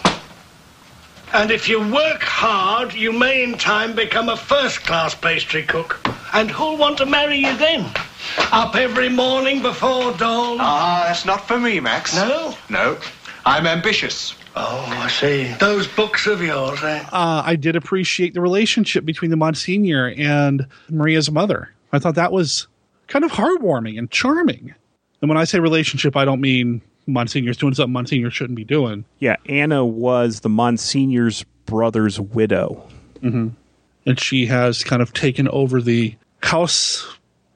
And if you work hard, you may in time become a first class pastry cook. And who'll want to marry you then? Up every morning before dawn? Ah, that's not for me, Max. No? No. I'm ambitious. Oh, I see. Those books of yours, eh? uh, I did appreciate the relationship between the Monsignor and Maria's mother. I thought that was kind of heartwarming and charming. And when I say relationship, I don't mean Monsignor's doing something Monsignor shouldn't be doing. Yeah, Anna was the Monsignor's brother's widow. Mm-hmm. And she has kind of taken over the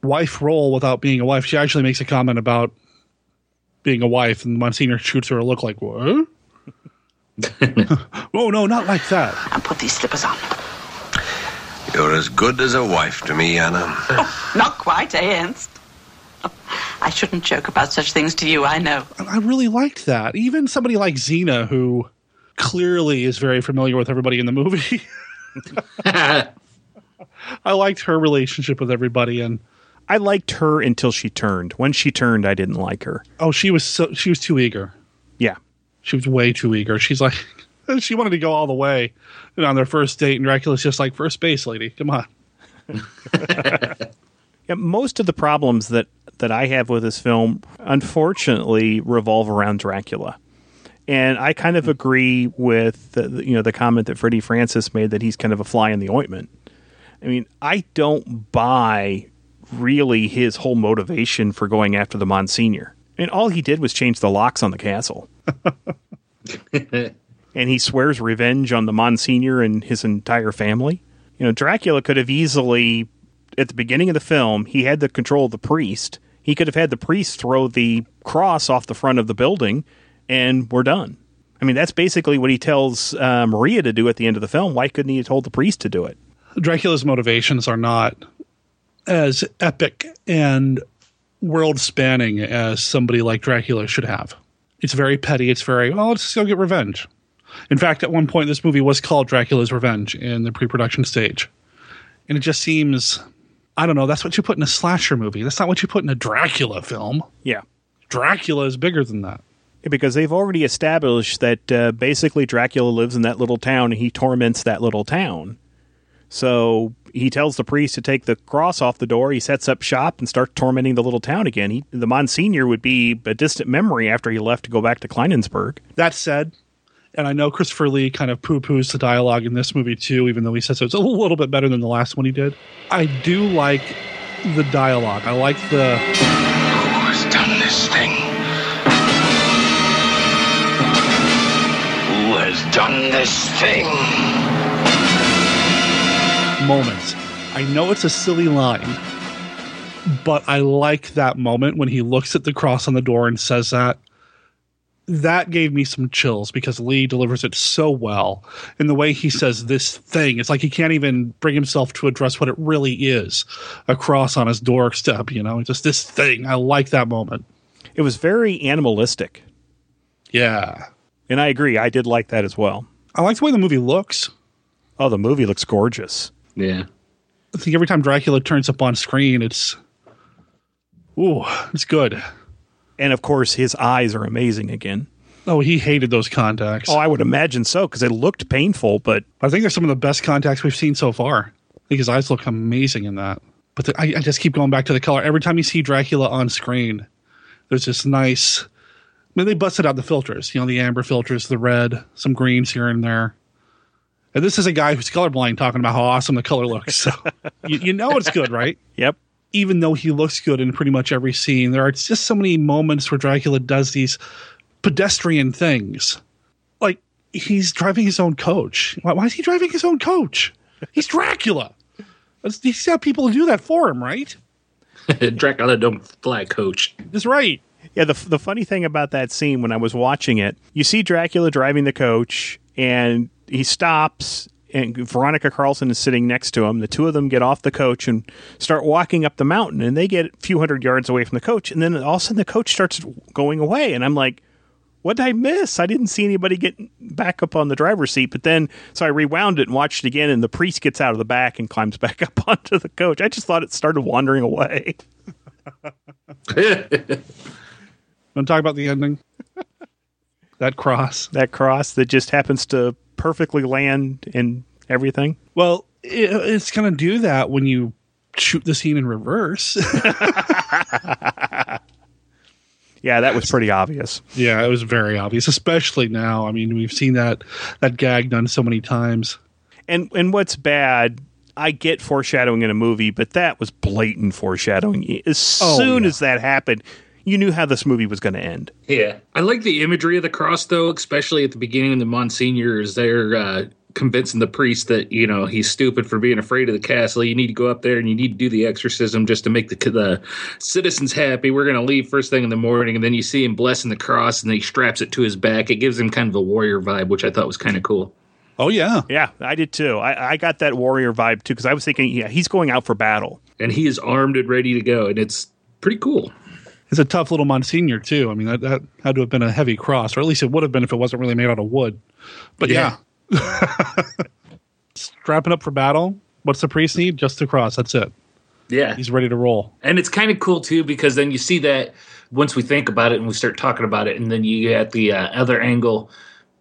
housewife role without being a wife. She actually makes a comment about being a wife, and Monsignor shoots her a look like, what? oh, no, not like that. And put these slippers on. You're as good as a wife to me, Anna. Not quite, eh, Ernst? I shouldn't joke about such things to you, I know. And I really liked that. Even somebody like Zena, who clearly is very familiar with everybody in the movie. I liked her relationship with everybody, and I liked her until she turned. When she turned, I didn't like her. oh, she was so she was too eager. Yeah. She was way too eager. She's like, she wanted to go all the way. And on their first date, and Dracula's just like, first base, lady, come on. Yeah, most of the problems that that I have with this film, unfortunately, revolve around Dracula. And I kind of agree with the, you know the comment that Freddie Francis made that he's kind of a fly in the ointment. I mean, I don't buy really his whole motivation for going after the Monsignor. And all he did was change the locks on the castle. and he swears revenge on the Monsignor and his entire family. You know, Dracula could have easily, at the beginning of the film, he had the control of the priest. He could have had the priest throw the cross off the front of the building, and we're done. I mean, that's basically what he tells uh, Maria to do at the end of the film. Why couldn't he have told the priest to do it? Dracula's motivations are not as epic and world spanning as somebody like Dracula should have. It's very petty. It's very, oh, let's go get revenge. In fact, at one point, this movie was called Dracula's Revenge in the pre production stage. And it just seems, I don't know, that's what you put in a slasher movie. That's not what you put in a Dracula film. Yeah. Dracula is bigger than that. Yeah, because they've already established that uh, basically Dracula lives in that little town and he torments that little town. So he tells the priest to take the cross off the door. He sets up shop and starts tormenting the little town again. He, the Monsignor would be a distant memory after he left to go back to Kleinensburg. That said, and I know Christopher Lee kind of poo poos the dialogue in this movie too, even though he says it's a little bit better than the last one he did. I do like the dialogue. I like the. Who has done this thing? Who has done this thing? Moments. I know it's a silly line, but I like that moment when he looks at the cross on the door and says that. That gave me some chills because Lee delivers it so well. In the way he says this thing, it's like he can't even bring himself to address what it really is a cross on his doorstep, you know, just this thing. I like that moment. It was very animalistic. Yeah. And I agree. I did like that as well. I like the way the movie looks. Oh, the movie looks gorgeous. Yeah. I think every time Dracula turns up on screen, it's ooh, it's good. And of course, his eyes are amazing again. Oh, he hated those contacts. Oh, I would imagine so because it looked painful, but I think they're some of the best contacts we've seen so far. I think his eyes look amazing in that. But the, I, I just keep going back to the color. Every time you see Dracula on screen, there's this nice. I mean, they busted out the filters. You know, the amber filters, the red, some greens here and there. And this is a guy who's colorblind talking about how awesome the color looks. So you, you know it's good, right? Yep. Even though he looks good in pretty much every scene, there are just so many moments where Dracula does these pedestrian things. Like he's driving his own coach. Why, why is he driving his own coach? He's Dracula. That's, he's got people to do that for him, right? Dracula don't fly coach. That's right. Yeah, the the funny thing about that scene when I was watching it, you see Dracula driving the coach and he stops and Veronica Carlson is sitting next to him. The two of them get off the coach and start walking up the mountain and they get a few hundred yards away from the coach and then all of a sudden the coach starts going away and I'm like what did I miss? I didn't see anybody get back up on the driver's seat. But then, so I rewound it and watched it again, and the priest gets out of the back and climbs back up onto the coach. I just thought it started wandering away. Want to talk about the ending? that cross. That cross that just happens to perfectly land in everything. Well, it, it's going to do that when you shoot the scene in reverse. yeah, that was pretty obvious. Yeah, it was very obvious, especially now. I mean, we've seen that that gag done so many times. And and what's bad, I get foreshadowing in a movie, but that was blatant foreshadowing. As Oh, soon yeah. as that happened, you knew how this movie was going to end. Yeah, I like the imagery of the cross, though, especially at the beginning when the Monsignor is there uh, convincing the priest that you know he's stupid for being afraid of the castle. You need to go up there and you need to do the exorcism just to make the the citizens happy. We're going to leave first thing in the morning, and then you see him blessing the cross, and then he straps it to his back. It gives him kind of a warrior vibe, which I thought was kind of cool. Oh yeah, yeah, I did too. I, I got that warrior vibe too because I was thinking, yeah, he's going out for battle, and he is armed and ready to go, and it's pretty cool. It's a tough little Monsignor too. I mean, that, that had to have been a heavy cross, or at least it would have been if it wasn't really made out of wood. But yeah, strapping up for battle. What's the priest need? Just the cross. That's it. Yeah, he's ready to roll. And it's kind of cool too because then you see that once we think about it and we start talking about it, and then you get the uh, other angle,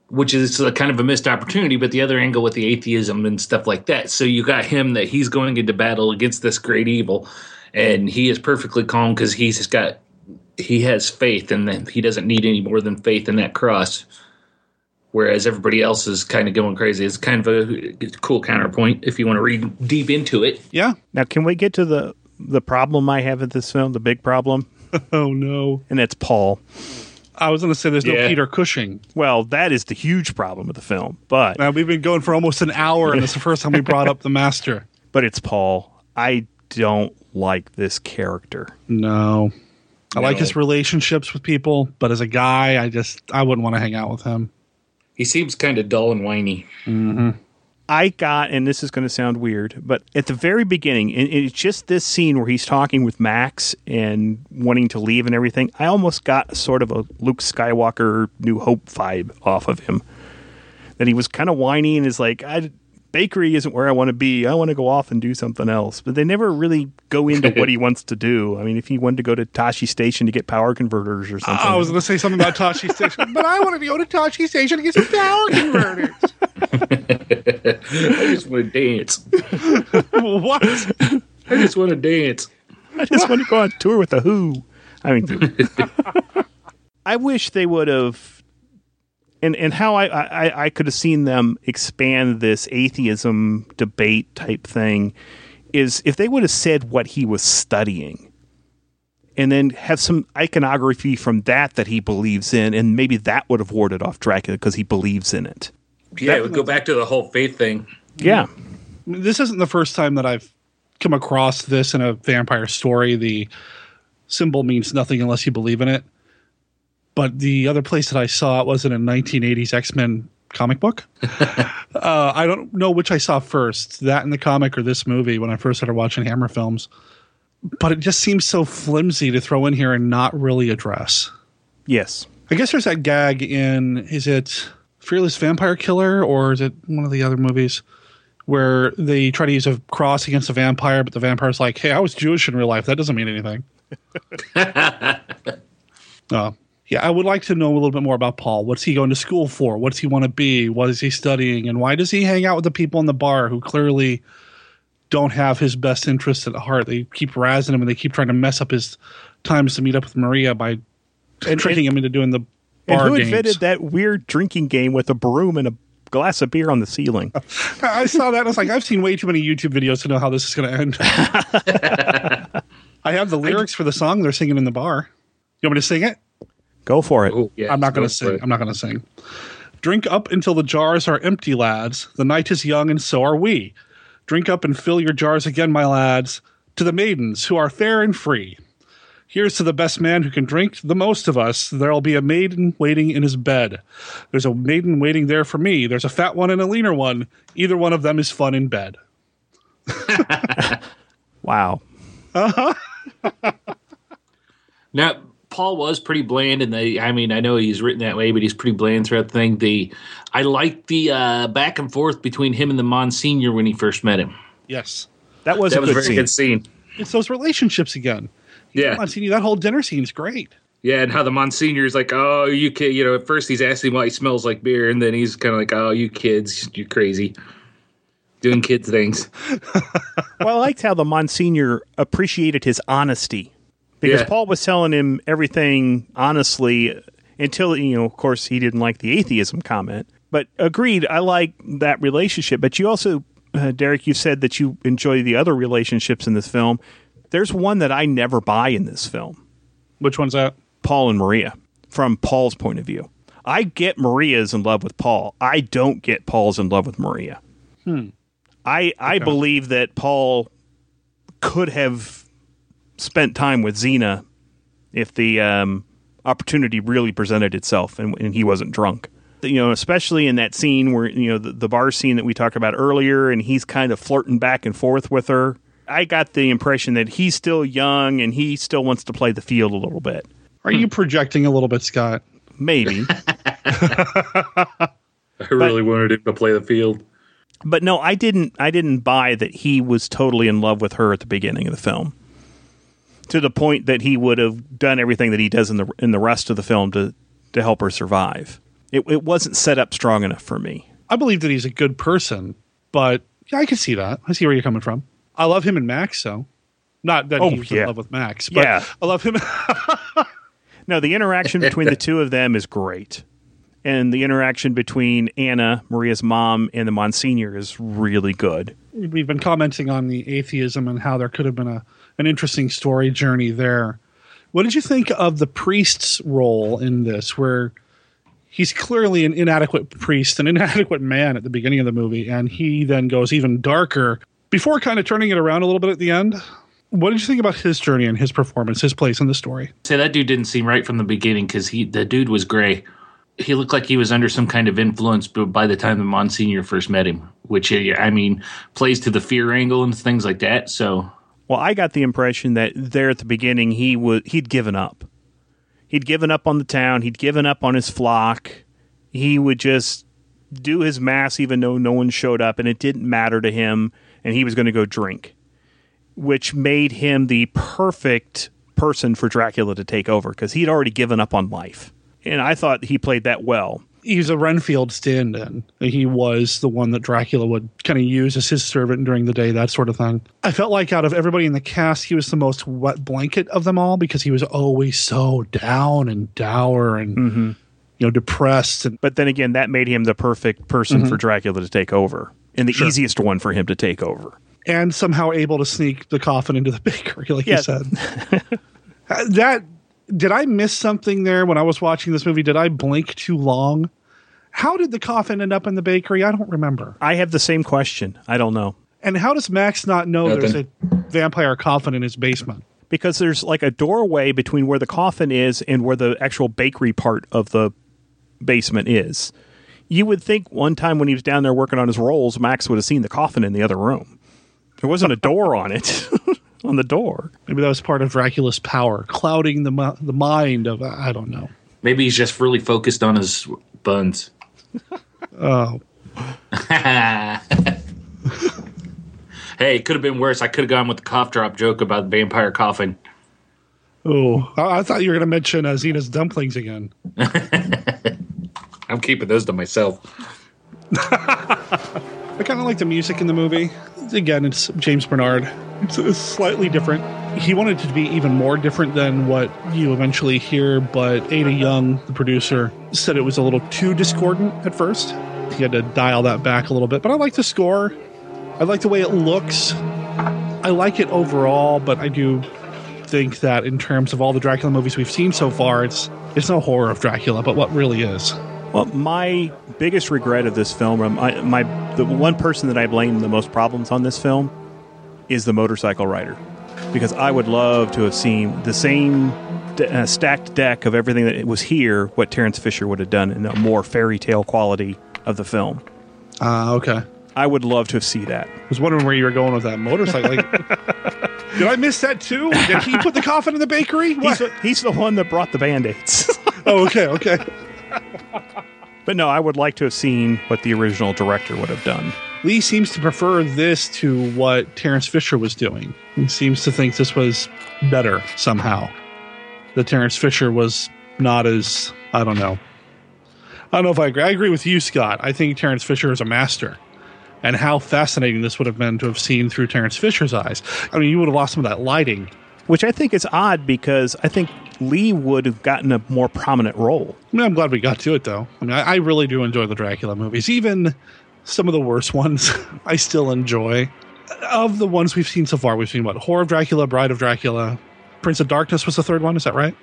which is a kind of a missed opportunity, but the other angle with the atheism and stuff like that. So you got him that he's going into battle against this great evil, and he is perfectly calm because he's got he has faith and that he doesn't need any more than faith in that cross. Whereas everybody else is kind of going crazy. It's kind of a cool counterpoint if you want to read deep into it. Yeah. Now, can we get to the the problem I have with this film? The big problem. oh no! And it's Paul. I was going to say there's no Yeah. Peter Cushing. Well, that is the huge problem with the film. But Now we've been going for almost an hour, and it's the first time we brought up the master. But it's Paul. I don't like this character. No. I like No. his relationships with people, but as a guy, I just I wouldn't want to hang out with him. He seems kind of dull and whiny. Mm-hmm. I got, and this is going to sound weird, but at the very beginning, and it's just this scene where he's talking with Max and wanting to leave and everything. I almost got sort of a Luke Skywalker New Hope vibe off of him. That he was kind of whiny and is like, I, bakery isn't where I want to be. I want to go off and do something else. But they never really go into what he wants to do. I mean, if he wanted to go to Tosche Station to get power converters or something. I was going to say something about Tosche Station, but I want to go to Tosche Station to get some power converters. I just want to dance. what? I just want to dance. I just want to go on tour with the Who. I mean, I wish they would have and and how I, I, I could have seen them expand this atheism debate type thing is if they would have said what he was studying and then have some iconography from that that he believes in and maybe that would have warded off Dracula because he believes in it. Yeah, it would go back to the whole faith thing. Yeah. This isn't the first time that I've come across this in a vampire story. The symbol means nothing unless you believe in it. But the other place that I saw it was in a 1980s X Men comic book. uh, I don't know which I saw first, that in the comic or this movie when I first started watching Hammer films. But it just seems so flimsy to throw in here and not really address. Yes. I guess there's that gag in, is it Fearless Vampire Killer or is it one of the other movies? Where they try to use a cross against a vampire, but the vampire's like, hey, I was Jewish in real life. That doesn't mean anything. uh, yeah, I would like to know a little bit more about Paul. What's he going to school for? What does he want to be? What is he studying? And why does he hang out with the people in the bar who clearly don't have his best interests at heart? They keep razzing him and they keep trying to mess up his times to meet up with Maria by and, tricking and, him into doing the bar And who games. invented that weird drinking game with a broom and a glass of beer on the ceiling? I saw that. I was like, I've seen way too many YouTube videos to know how this is going to end. I have the lyrics for the song they're singing in the bar. You want me to sing it? Go for it. Ooh, yeah, I'm not going to sing. I'm not going to sing. Drink up until the jars are empty, lads. The night is young, and so are we. Drink up and fill your jars again, my lads, to the maidens who are fair and free. Here's to the best man who can drink the most of us. There'll be a maiden waiting in his bed. There's a maiden waiting there for me. There's a fat one and a leaner one. Either one of them is fun in bed. Wow. Uh huh. Now, Paul was pretty bland, and they. I mean, I know he's written that way, but he's pretty bland throughout the thing. The I like the uh, back and forth between him and the Monsignor when he first met him. Yes. That was that a was a good very scene. good scene. It's those relationships again. Yeah. Monsignor, that whole dinner scene is great. Yeah, and how the Monsignor is like, oh, you kid, you know, at first he's asking why he smells like beer, and then he's kind of like, oh, you kids, you're crazy, doing kids things. well, I liked how the Monsignor appreciated his honesty because Yeah. Paul was telling him everything honestly until, you know, of course, he didn't like the atheism comment. But agreed, I like that relationship. But you also, uh, Derek, you said that you enjoy the other relationships in this film. There's one that I never buy in this film. Which one's that? Paul and Maria, from Paul's point of view. I get Maria's in love with Paul. I don't get Paul's in love with Maria. Hmm. I I believe that Paul could have spent time with Zena if the um, opportunity really presented itself and, and he wasn't drunk. You know, especially in that scene where you know the, the bar scene that we talked about earlier, and he's kind of flirting back and forth with her. I got the impression that he's still young and he still wants to play the field a little bit. Are you projecting a little bit, Scott? Maybe. I really wanted him to play the field. But no, I didn't. I didn't buy that he was totally in love with her at the beginning of the film, to the point that he would have done everything that he does in the in the rest of the film to to help her survive. It, it wasn't set up strong enough for me. I believe that he's a good person, but yeah, I can see that. I see where you're coming from. I love him and Max, so not that Oh, he's yeah. in love with Max, but Yeah. I love him. No, the interaction between the two of them is great, and the interaction between Anna, Maria's mom, and the Monsignor is really good. We've been commenting on the atheism and how there could have been a an interesting story journey there. What did you think of the priest's role in this, where he's clearly an inadequate priest, an inadequate man at the beginning of the movie, and he then goes even darker before kind of turning it around a little bit at the end? What did you think about his journey and his performance, his place in the story? Say that dude didn't seem right from the beginning because he the dude was gray. he looked like he was under some kind of influence but by the time the Monsignor first met him, which I mean plays to the fear angle and things like that. So, well, I got the impression that there at the beginning he was he'd given up. He'd given up on the town. He'd given up on his flock. He would just do his mass even though no one showed up, and it didn't matter to him. And he was going to go drink, which made him the perfect person for Dracula to take over because he'd already given up on life and I thought he played that well. He's a Renfield stand-in. He was the one that Dracula would kind of use as his servant during the day, that sort of thing. I felt like out of everybody in the cast, he was the most wet blanket of them all because he was always so down and dour and Mm-hmm. you know depressed. And But then again, that made him the perfect person Mhm. for Dracula to take over, and the Sure. easiest one for him to take over. and somehow able to sneak the coffin into the bakery, like Yeah. you said. Uh, that did I miss something there when I was watching this movie? Did I blink too long? How did the coffin end up in the bakery? I don't remember. I have the same question. I don't know. And how does Max not know there's a vampire coffin in his basement? Because there's like a doorway between where the coffin is and where the actual bakery part of the basement is. You would think one time when he was down there working on his rolls, Max would have seen the coffin in the other room. There wasn't a door on it, on the door. Maybe that was part of Dracula's power, clouding the the mind of I don't know. maybe he's just really focused on his buns. Oh, hey, it could have been worse. I could have gone with the cough drop joke about the vampire coughing. oh! I, I thought you were going to mention uh, Zena's dumplings again. I'm keeping those to myself. I kind of like the music in the movie. Again, it's James Bernard. It's, it's slightly different. He wanted it to be even more different than what you eventually hear, but Aida Young, the producer, said it was a little too discordant at first. He had to dial that back a little bit. But I like the score. I like the way it looks. I like it overall, but I do think that in terms of all the Dracula movies we've seen so far, it's it's no horror of Dracula, but what really is. Well, my biggest regret of this film, I, my the one person that I blame the most problems on this film is the motorcycle rider, because I would love to have seen the same d- uh, stacked deck of everything that was here, what Terence Fisher would have done in a more fairy tale quality of the film. Ah, okay. I would love to have seen that. I was wondering where you were going with that motorcycle. Like, did I miss that too? Did he put the coffin in the bakery? He's the, he's the one that brought the band aids. oh, okay, okay. but no, I would like to have seen what the original director would have done. Lee seems to prefer this to what Terence Fisher was doing. He seems to think this was better somehow. That Terence Fisher was not as I don't know. I don't know if I agree. I agree with you, Scott. I think Terence Fisher is a master. And how fascinating this would have been to have seen through Terence Fisher's eyes. I mean, you would have lost some of that lighting. Which I think is odd because I think Lee would have gotten a more prominent role. I mean, I'm glad we got to it, though. I mean, I, I really do enjoy the Dracula movies. Even some of the worst ones, I still enjoy. Of the ones we've seen so far, we've seen what? Horror of Dracula, Bride of Dracula, Prince of Darkness was the third one. Is that right?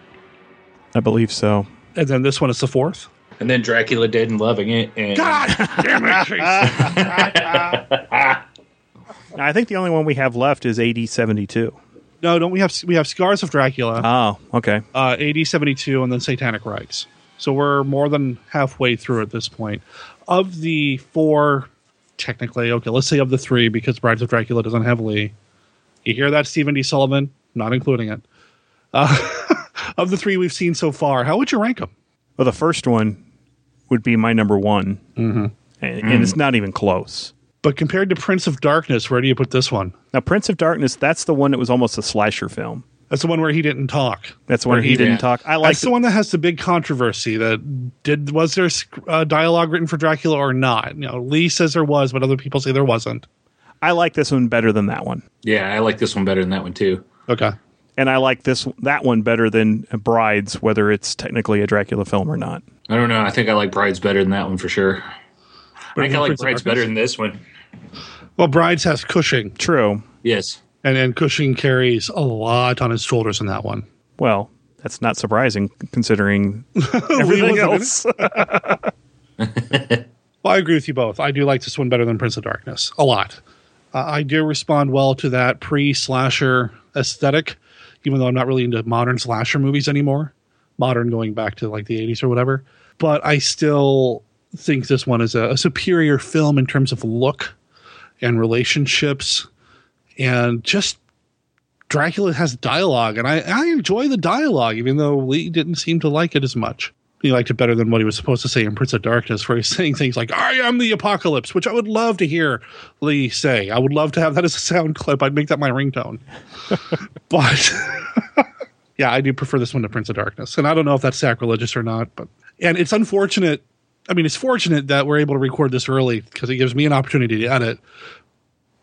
I believe so. And then this one is the fourth. And then Dracula Dead and Loving It. And God damn it! I think the only one we have left is AD 72. No, don't we have we have Scars of Dracula, Oh, okay. uh, AD seventy two, and then Satanic Rites. So we're more than halfway through at this point. Of the four, technically, okay, let's say of the three, because Brides of Dracula doesn't have Lee. You hear that, Stephen D. Sullivan? Not including it. Uh, of the three we've seen so far, how would you rank them? Well, the first one would be my number one, mm-hmm. and, and it's not even close. But compared to Prince of Darkness, where do you put this one? Now, Prince of Darkness, that's the one that was almost a slasher film. That's the one where he didn't talk. That's where Where he, he didn't didn't- talk. I like That's the one that has the big controversy. That did was there uh, dialogue written for Dracula or not? You know, Lee says there was, but other people say there wasn't. I like this one better than that one, yeah, I like this one better than that one too. Okay. and I like this that one better than Brides, whether it's technically a Dracula film or not. I don't know. I think I like Brides better than that one for sure. But I think I like Prince Brides better than this one. Well, Brides has Cushing, True. Yes. and and Cushing carries a lot on his shoulders in that one. Well, that's not surprising considering everything else. Well, I agree with you both. I do like this one better than Prince of Darkness a lot. Uh, I do respond well to that pre-slasher aesthetic, even though I'm not really into modern slasher movies anymore. Modern going back to like the 80s or whatever. but I still think this one is a, a superior film in terms of look and relationships and just Dracula has dialogue, and I, I enjoy the dialogue, even though Lee didn't seem to like it as much. He liked it better than what he was supposed to say in Prince of Darkness, where he's saying things like, I am the apocalypse, which I would love to hear Lee say. I would love to have that as a sound clip. I'd make that my ringtone. but yeah, I do prefer this one to Prince of Darkness. And I don't know if that's sacrilegious or not, but and it's unfortunate. I mean, it's fortunate that we're able to record this early because it gives me an opportunity to edit.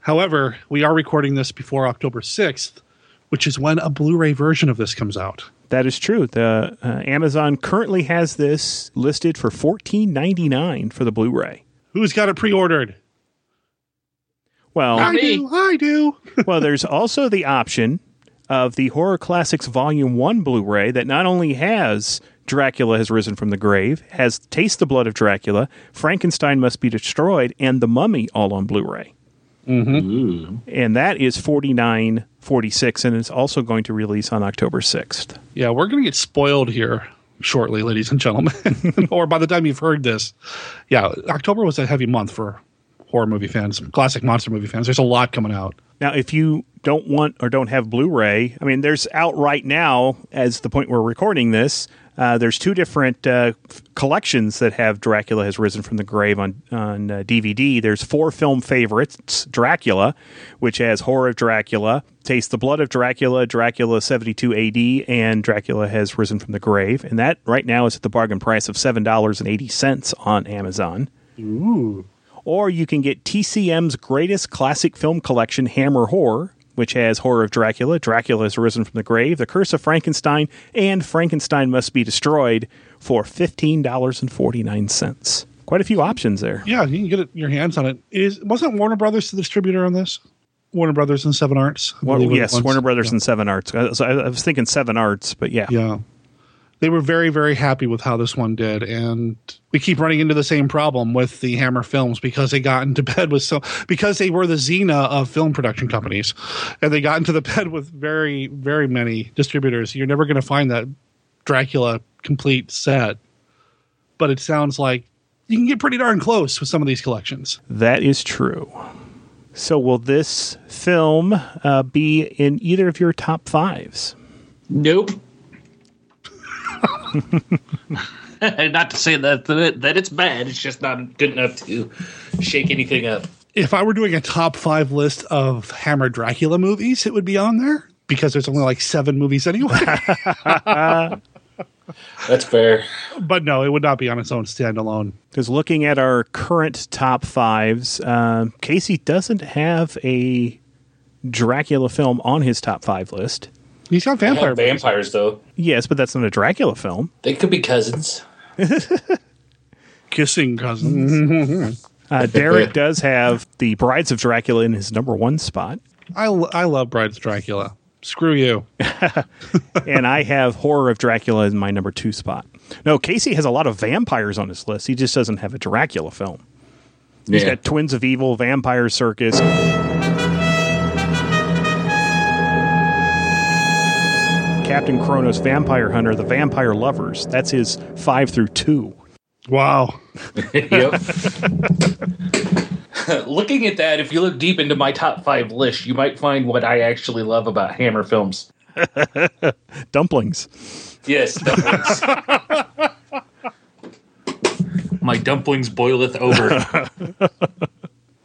However, we are recording this before October 6th, which is when a Blu-ray version of this comes out. That is true. The uh, Amazon currently has this listed for fourteen ninety nine for the Blu-ray. Who's got it pre-ordered? Well, I do. I do. well, there's also the option of the Horror Classics Volume 1 Blu ray that not only has Dracula Has Risen from the Grave, has Taste the Blood of Dracula, Frankenstein Must Be Destroyed, and The Mummy all on Blu ray. Mm-hmm. And that is forty nine forty six, and it's also going to release on October 6th. Yeah, we're going to get spoiled here shortly, ladies and gentlemen. or by the time you've heard this, yeah, October was a heavy month for horror movie fans, classic monster movie fans. There's a lot coming out. Now, if you don't want or don't have Blu ray, I mean, there's out right now, as the point we're recording this, uh, there's two different uh, collections that have Dracula Has Risen from the Grave on, on uh, DVD. There's four film favorites Dracula, which has Horror of Dracula, Taste the Blood of Dracula, Dracula 72 AD, and Dracula Has Risen from the Grave. And that right now is at the bargain price of $7.80 on Amazon. Ooh. Or you can get TCM's greatest classic film collection, Hammer Horror, which has Horror of Dracula, Dracula has risen from the grave, The Curse of Frankenstein, and Frankenstein Must Be Destroyed for $15.49. Quite a few options there. Yeah, you can get it, your hands on it. Is wasn't Warner Brothers the distributor on this? Warner Brothers and Seven Arts. Well, yes. Warner Brothers Yeah. and Seven Arts. I, I was thinking Seven Arts, but yeah. Yeah. They were very, very happy with how this one did. And we keep running into the same problem with the Hammer films because they got into bed with so, because they were the Zena of film production companies and they got into the bed with very, very many distributors. You're never going to find that Dracula complete set. But it sounds like you can get pretty darn close with some of these collections. That is true. So, will this film uh, be in either of your top fives? Nope. not to say that, that that it's bad. It's just not good enough to shake anything up. If I were doing a top five list of Hammer Dracula movies, it would be on there because there's only like seven movies anyway. That's fair. but no, it would not be on its own standalone. Because looking at our current top fives, um, Casey doesn't have a Dracula film on his top five list. He's got vampire. have vampires though. Yes, but that's not a Dracula film. They could be cousins. Kissing cousins. Uh, Derek does have the Brides of Dracula in his number one spot, I, l- I love Brides of Dracula. Screw you. and I have Horror of Dracula in my number two spot. No, Casey has a lot of vampires on his list. He just doesn't have a Dracula film. He's Yeah. got Twins of Evil, Vampire Circus. Captain Kronos, Vampire Hunter, The Vampire Lovers. That's his five through two. Wow. yep. Looking at that, if you look deep into my top five list, you might find what I actually love about Hammer films. Dumplings. Yes, dumplings. my dumplings boileth over.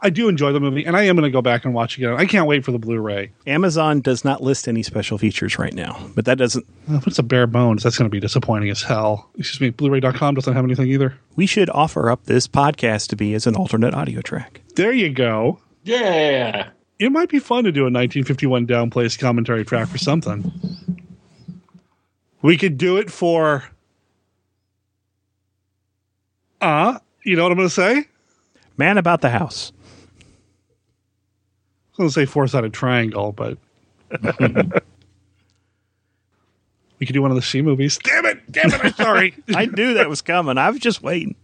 I do enjoy the movie, and I am going to go back and watch it again. I can't wait for the Blu-ray. Amazon does not list any special features right now, but that doesn't. If it's a bare bones, that's going to be disappointing as hell. Excuse me, Blu-ray.com doesn't have anything either. We should offer up this podcast to be as an alternate audio track. There you go. Yeah. It might be fun to do a 1951 downplace commentary track for something. We could do it for. Uh, you know what I'm going to say? Man about the house. I was going to say four-sided triangle, but we could do one of the she movies. Damn it! Damn it! I'm sorry. I knew that was coming. I was just waiting.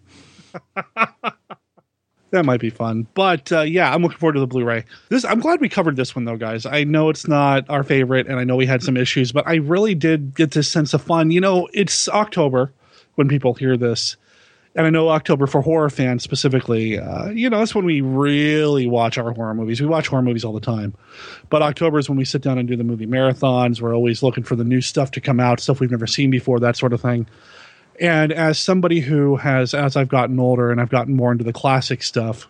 that might be fun. But uh, yeah, I'm looking forward to the Blu-ray. This I'm glad we covered this one though, guys. I know it's not our favorite, and I know we had some issues, but I really did get this sense of fun. You know, it's October when people hear this, And I know October for horror fans specifically, uh, you know, that's when we really watch our horror movies. We watch horror movies all the time. But October is when we sit down and do the movie marathons. We're always looking for the new stuff to come out, stuff we've never seen before, that sort of thing. And as somebody who has, as I've gotten older and I've gotten more into the classic stuff,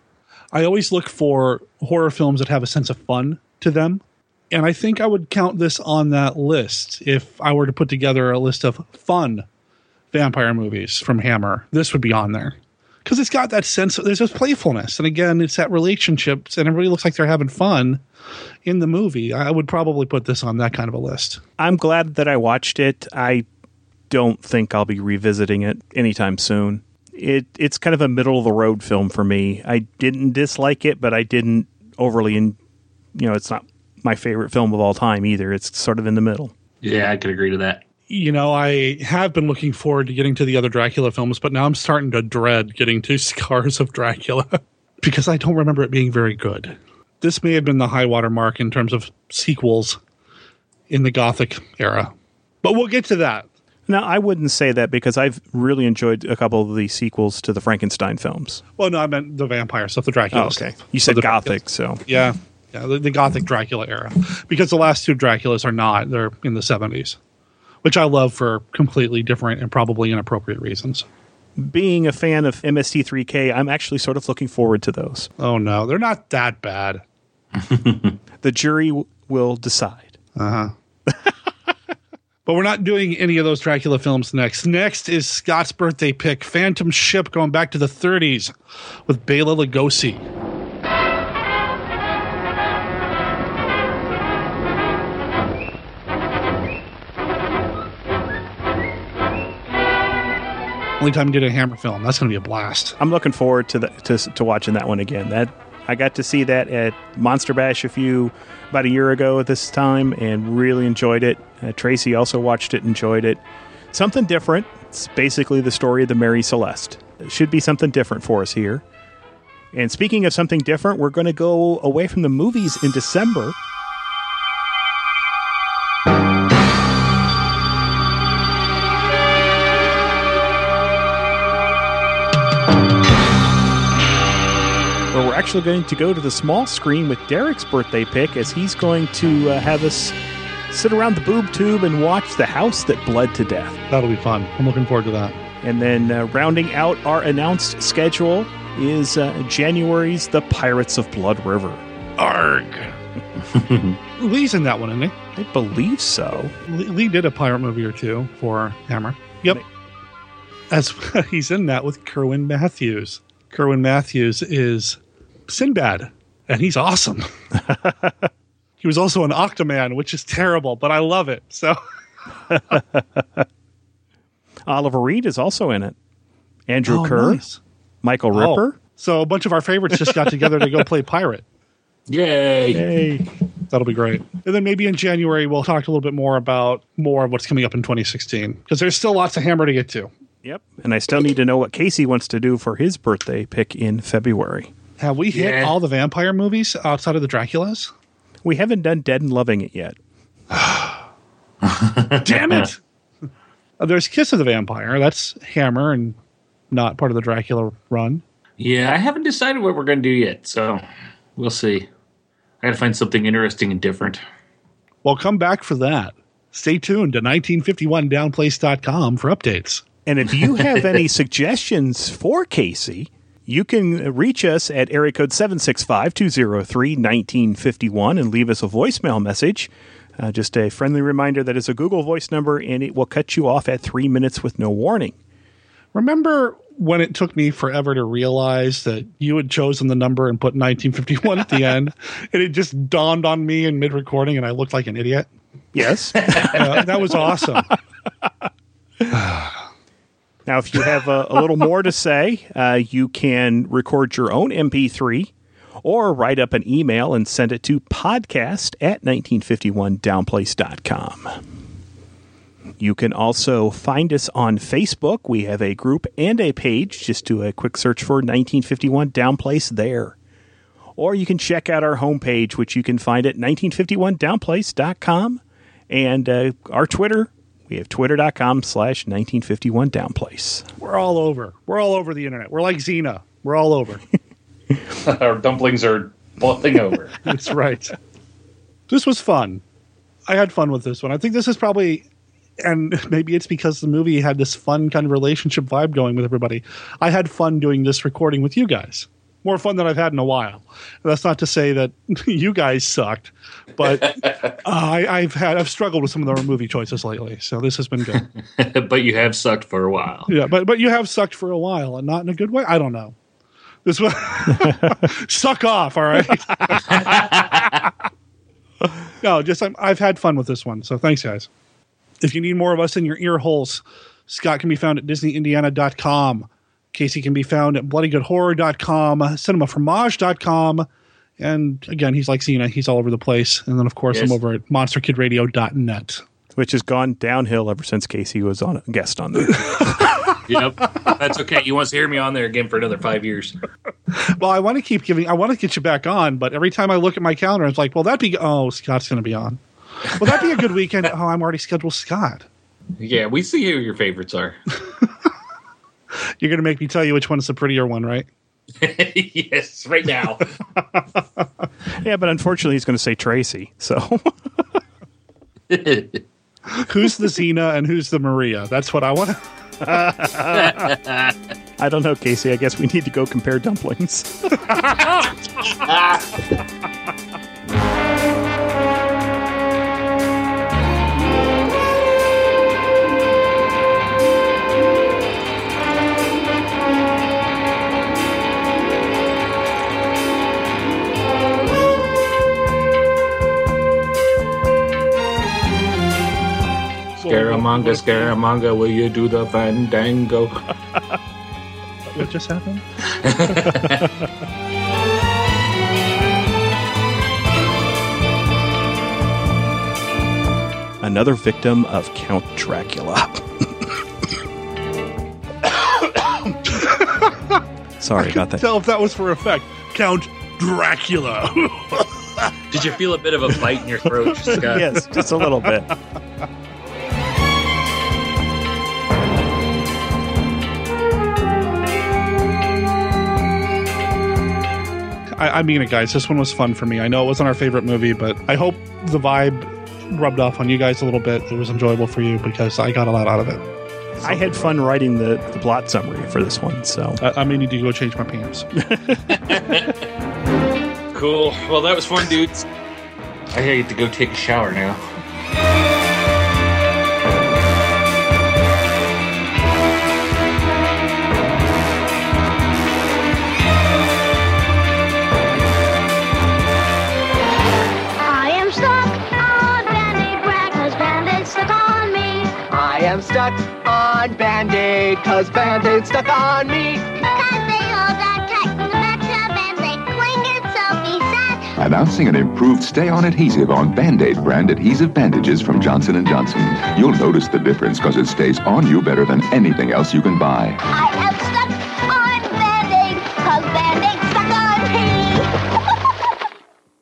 I always look for horror films that have a sense of fun to them. And I think I would count this on that list if I were to put together a list of fun vampire movies from Hammer. This would be on there because it's got that sense of there's this playfulness. And again, it's that relationships and everybody looks like they're having fun in the movie. I would probably put this on that kind of a list. I'm glad that I watched it. I don't think I'll be revisiting it anytime soon. It it's kind of a middle of the road film for me. I didn't dislike it, but I didn't overly, in, you know, it's not my favorite film of all time either. It's sort of in the middle. Yeah, I could agree to that. You know, I have been looking forward to getting to the other Dracula films, but now I'm starting to dread getting to Scars of Dracula because I don't remember it being very good. This may have been the high water mark in terms of sequels in the Gothic era, but we'll get to that. Now, I wouldn't say that because I've really enjoyed a couple of the sequels to the Frankenstein films. Well, no, I meant the vampire stuff, the Dracula Oh, okay. stuff. You said the Gothic, so Yeah, yeah, the, the Gothic Dracula era, because the last two Draculas are not; they're in the seventies, which I love for completely different and probably inappropriate reasons. being a fan of MST3K, I'm actually sort of looking forward to those. Oh no, they're not that bad. The jury w- will decide. Uh huh. but we're not doing any of those Dracula films next. Next is Scott's birthday pick, Phantom Ship, going back to the 30s with Bela Lugosi. Only time we did a Hammer film. That's going to be a blast. I'm looking forward to the, to to watching that one again. That I got to see that at Monster Bash a few about a year ago at this time, and really enjoyed it. Uh, Tracy also watched it, enjoyed it. Something different. It's basically the story of the Mary Celeste. It should be something different for us here. And speaking of something different, we're going to go away from the movies in December. We're actually going to go to the small screen with Derek's birthday pick as he's going to uh, have us sit around the boob tube and watch The House That Bled to Death. That'll be fun. I'm looking forward to that. And then uh, rounding out our announced schedule is uh, January's The Pirates of Blood River. Arg. Lee's in that one, isn't he? I believe so. Lee, Lee did a pirate movie or two for Hammer. Yep. As he's in that with Kerwin Mathews. Kerwin Mathews is Sinbad, and he's awesome. he was also an Octaman, which is terrible, but I love it. So Oliver Reed is also in it. Andrew Oh, Keir, nice. Michael oh. Ripper. Oh, so a bunch of our favorites just got together to go play pirate. Yay! Yay. That'll be great. And then maybe in January we'll talk a little bit more about more of what's coming up in 2016 because there's still lots of Hammer to get to. Yep. And I still need to know what Casey wants to do for his birthday pick in February. Have we hit Yeah. all the vampire movies outside of the Draculas? We haven't done Dead and Loving It yet. Damn it! There's Kiss of the Vampire. That's Hammer and not part of the Dracula run. Yeah, I haven't decided what we're going to do yet, so we'll see. I got to find something interesting and different. Well, come back for that. Stay tuned to 1951downplace.com for updates. And if you have any suggestions for Casey, you can reach us at area code 765 203 1951 and leave us a voicemail message. Uh, just a friendly reminder that it's a Google voice number and it will cut you off at three minutes with no warning. Remember when it took me forever to realize that you had chosen the number and put 1951 at the end, and it just dawned on me in mid recording, and I looked like an idiot? Yes. Uh, that was awesome. Now, if you have a, a little more to say, uh, you can record your own MP3 or write up an email and send it to podcast at 1951downplace.com. You can also find us on Facebook. We have a group and a page. Just do a quick search for 1951 Downplace there. Or you can check out our homepage, which you can find at 1951downplace.com. And uh, our Twitter, We have twitter.com slash 1951 downplace. We're all over. We're all over the internet. We're like Zena. We're all over. Our dumplings are boiling over. That's right. This was fun. I had fun with this one. I think this is probably, and maybe it's because the movie had this fun kind of relationship vibe going with everybody. I had fun doing this recording with you guys. More fun than I've had in a while. And that's not to say that you guys sucked, but uh, I, I've had I've struggled with some of the movie choices lately. So this has been good. but you have sucked for a while. Yeah, but but you have sucked for a while and not in a good way. I don't know. This was suck off. All right. no, just I'm, I've had fun with this one. So thanks, guys. If you need more of us in your ear holes, Scott can be found at DisneyIndiana.com. Casey can be found at BloodyGoodHorror.com, CinemaFromage.com, and again, he's like Zena. He's all over the place. And then, of course, Yes. I'm over at MonsterKidRadio.net. Which has gone downhill ever since Casey was on a guest on there. yep. That's okay. You want to hear me on there again for another five years. Well, I want to keep giving. I want to get you back on, but every time I look at my calendar, it's like, well, that'd be. Oh, Scott's going to be on. Well, that'd be a good weekend. Oh, I'm already scheduled Scott. Yeah, we see who your favorites are. You're going to make me tell you which one is the prettier one, right? yes, right now. yeah, but unfortunately, he's going to say Tracy. So who's the Zena and who's the Maria? That's what I want. I don't know, Casey. I guess we need to go compare dumplings. Scaramanga, Scaramanga, will you do the fandango? what just happened? Another victim of Count Dracula. Sorry about that. Tell if that was for effect. Count Dracula. Did you feel a bit of a bite in your throat, Scott? yes, just a little bit. I, I mean it, guys. This one was fun for me. I know it wasn't our favorite movie, but I hope the vibe rubbed off on you guys a little bit. It was enjoyable for you because I got a lot out of it. I had fun writing the, the plot summary for this one, so I, I may need to go change my pants. Cool. Well, that was fun, dudes. I hate to go take a shower now. On Band-Aid cause Band-Aid stuck on me. Cause they hold on tight from the back to and they cling itself beside. Announcing an improved stay-on adhesive on Band-Aid brand adhesive bandages from Johnson & Johnson. You'll notice the difference because it stays on you better than anything else you can buy. I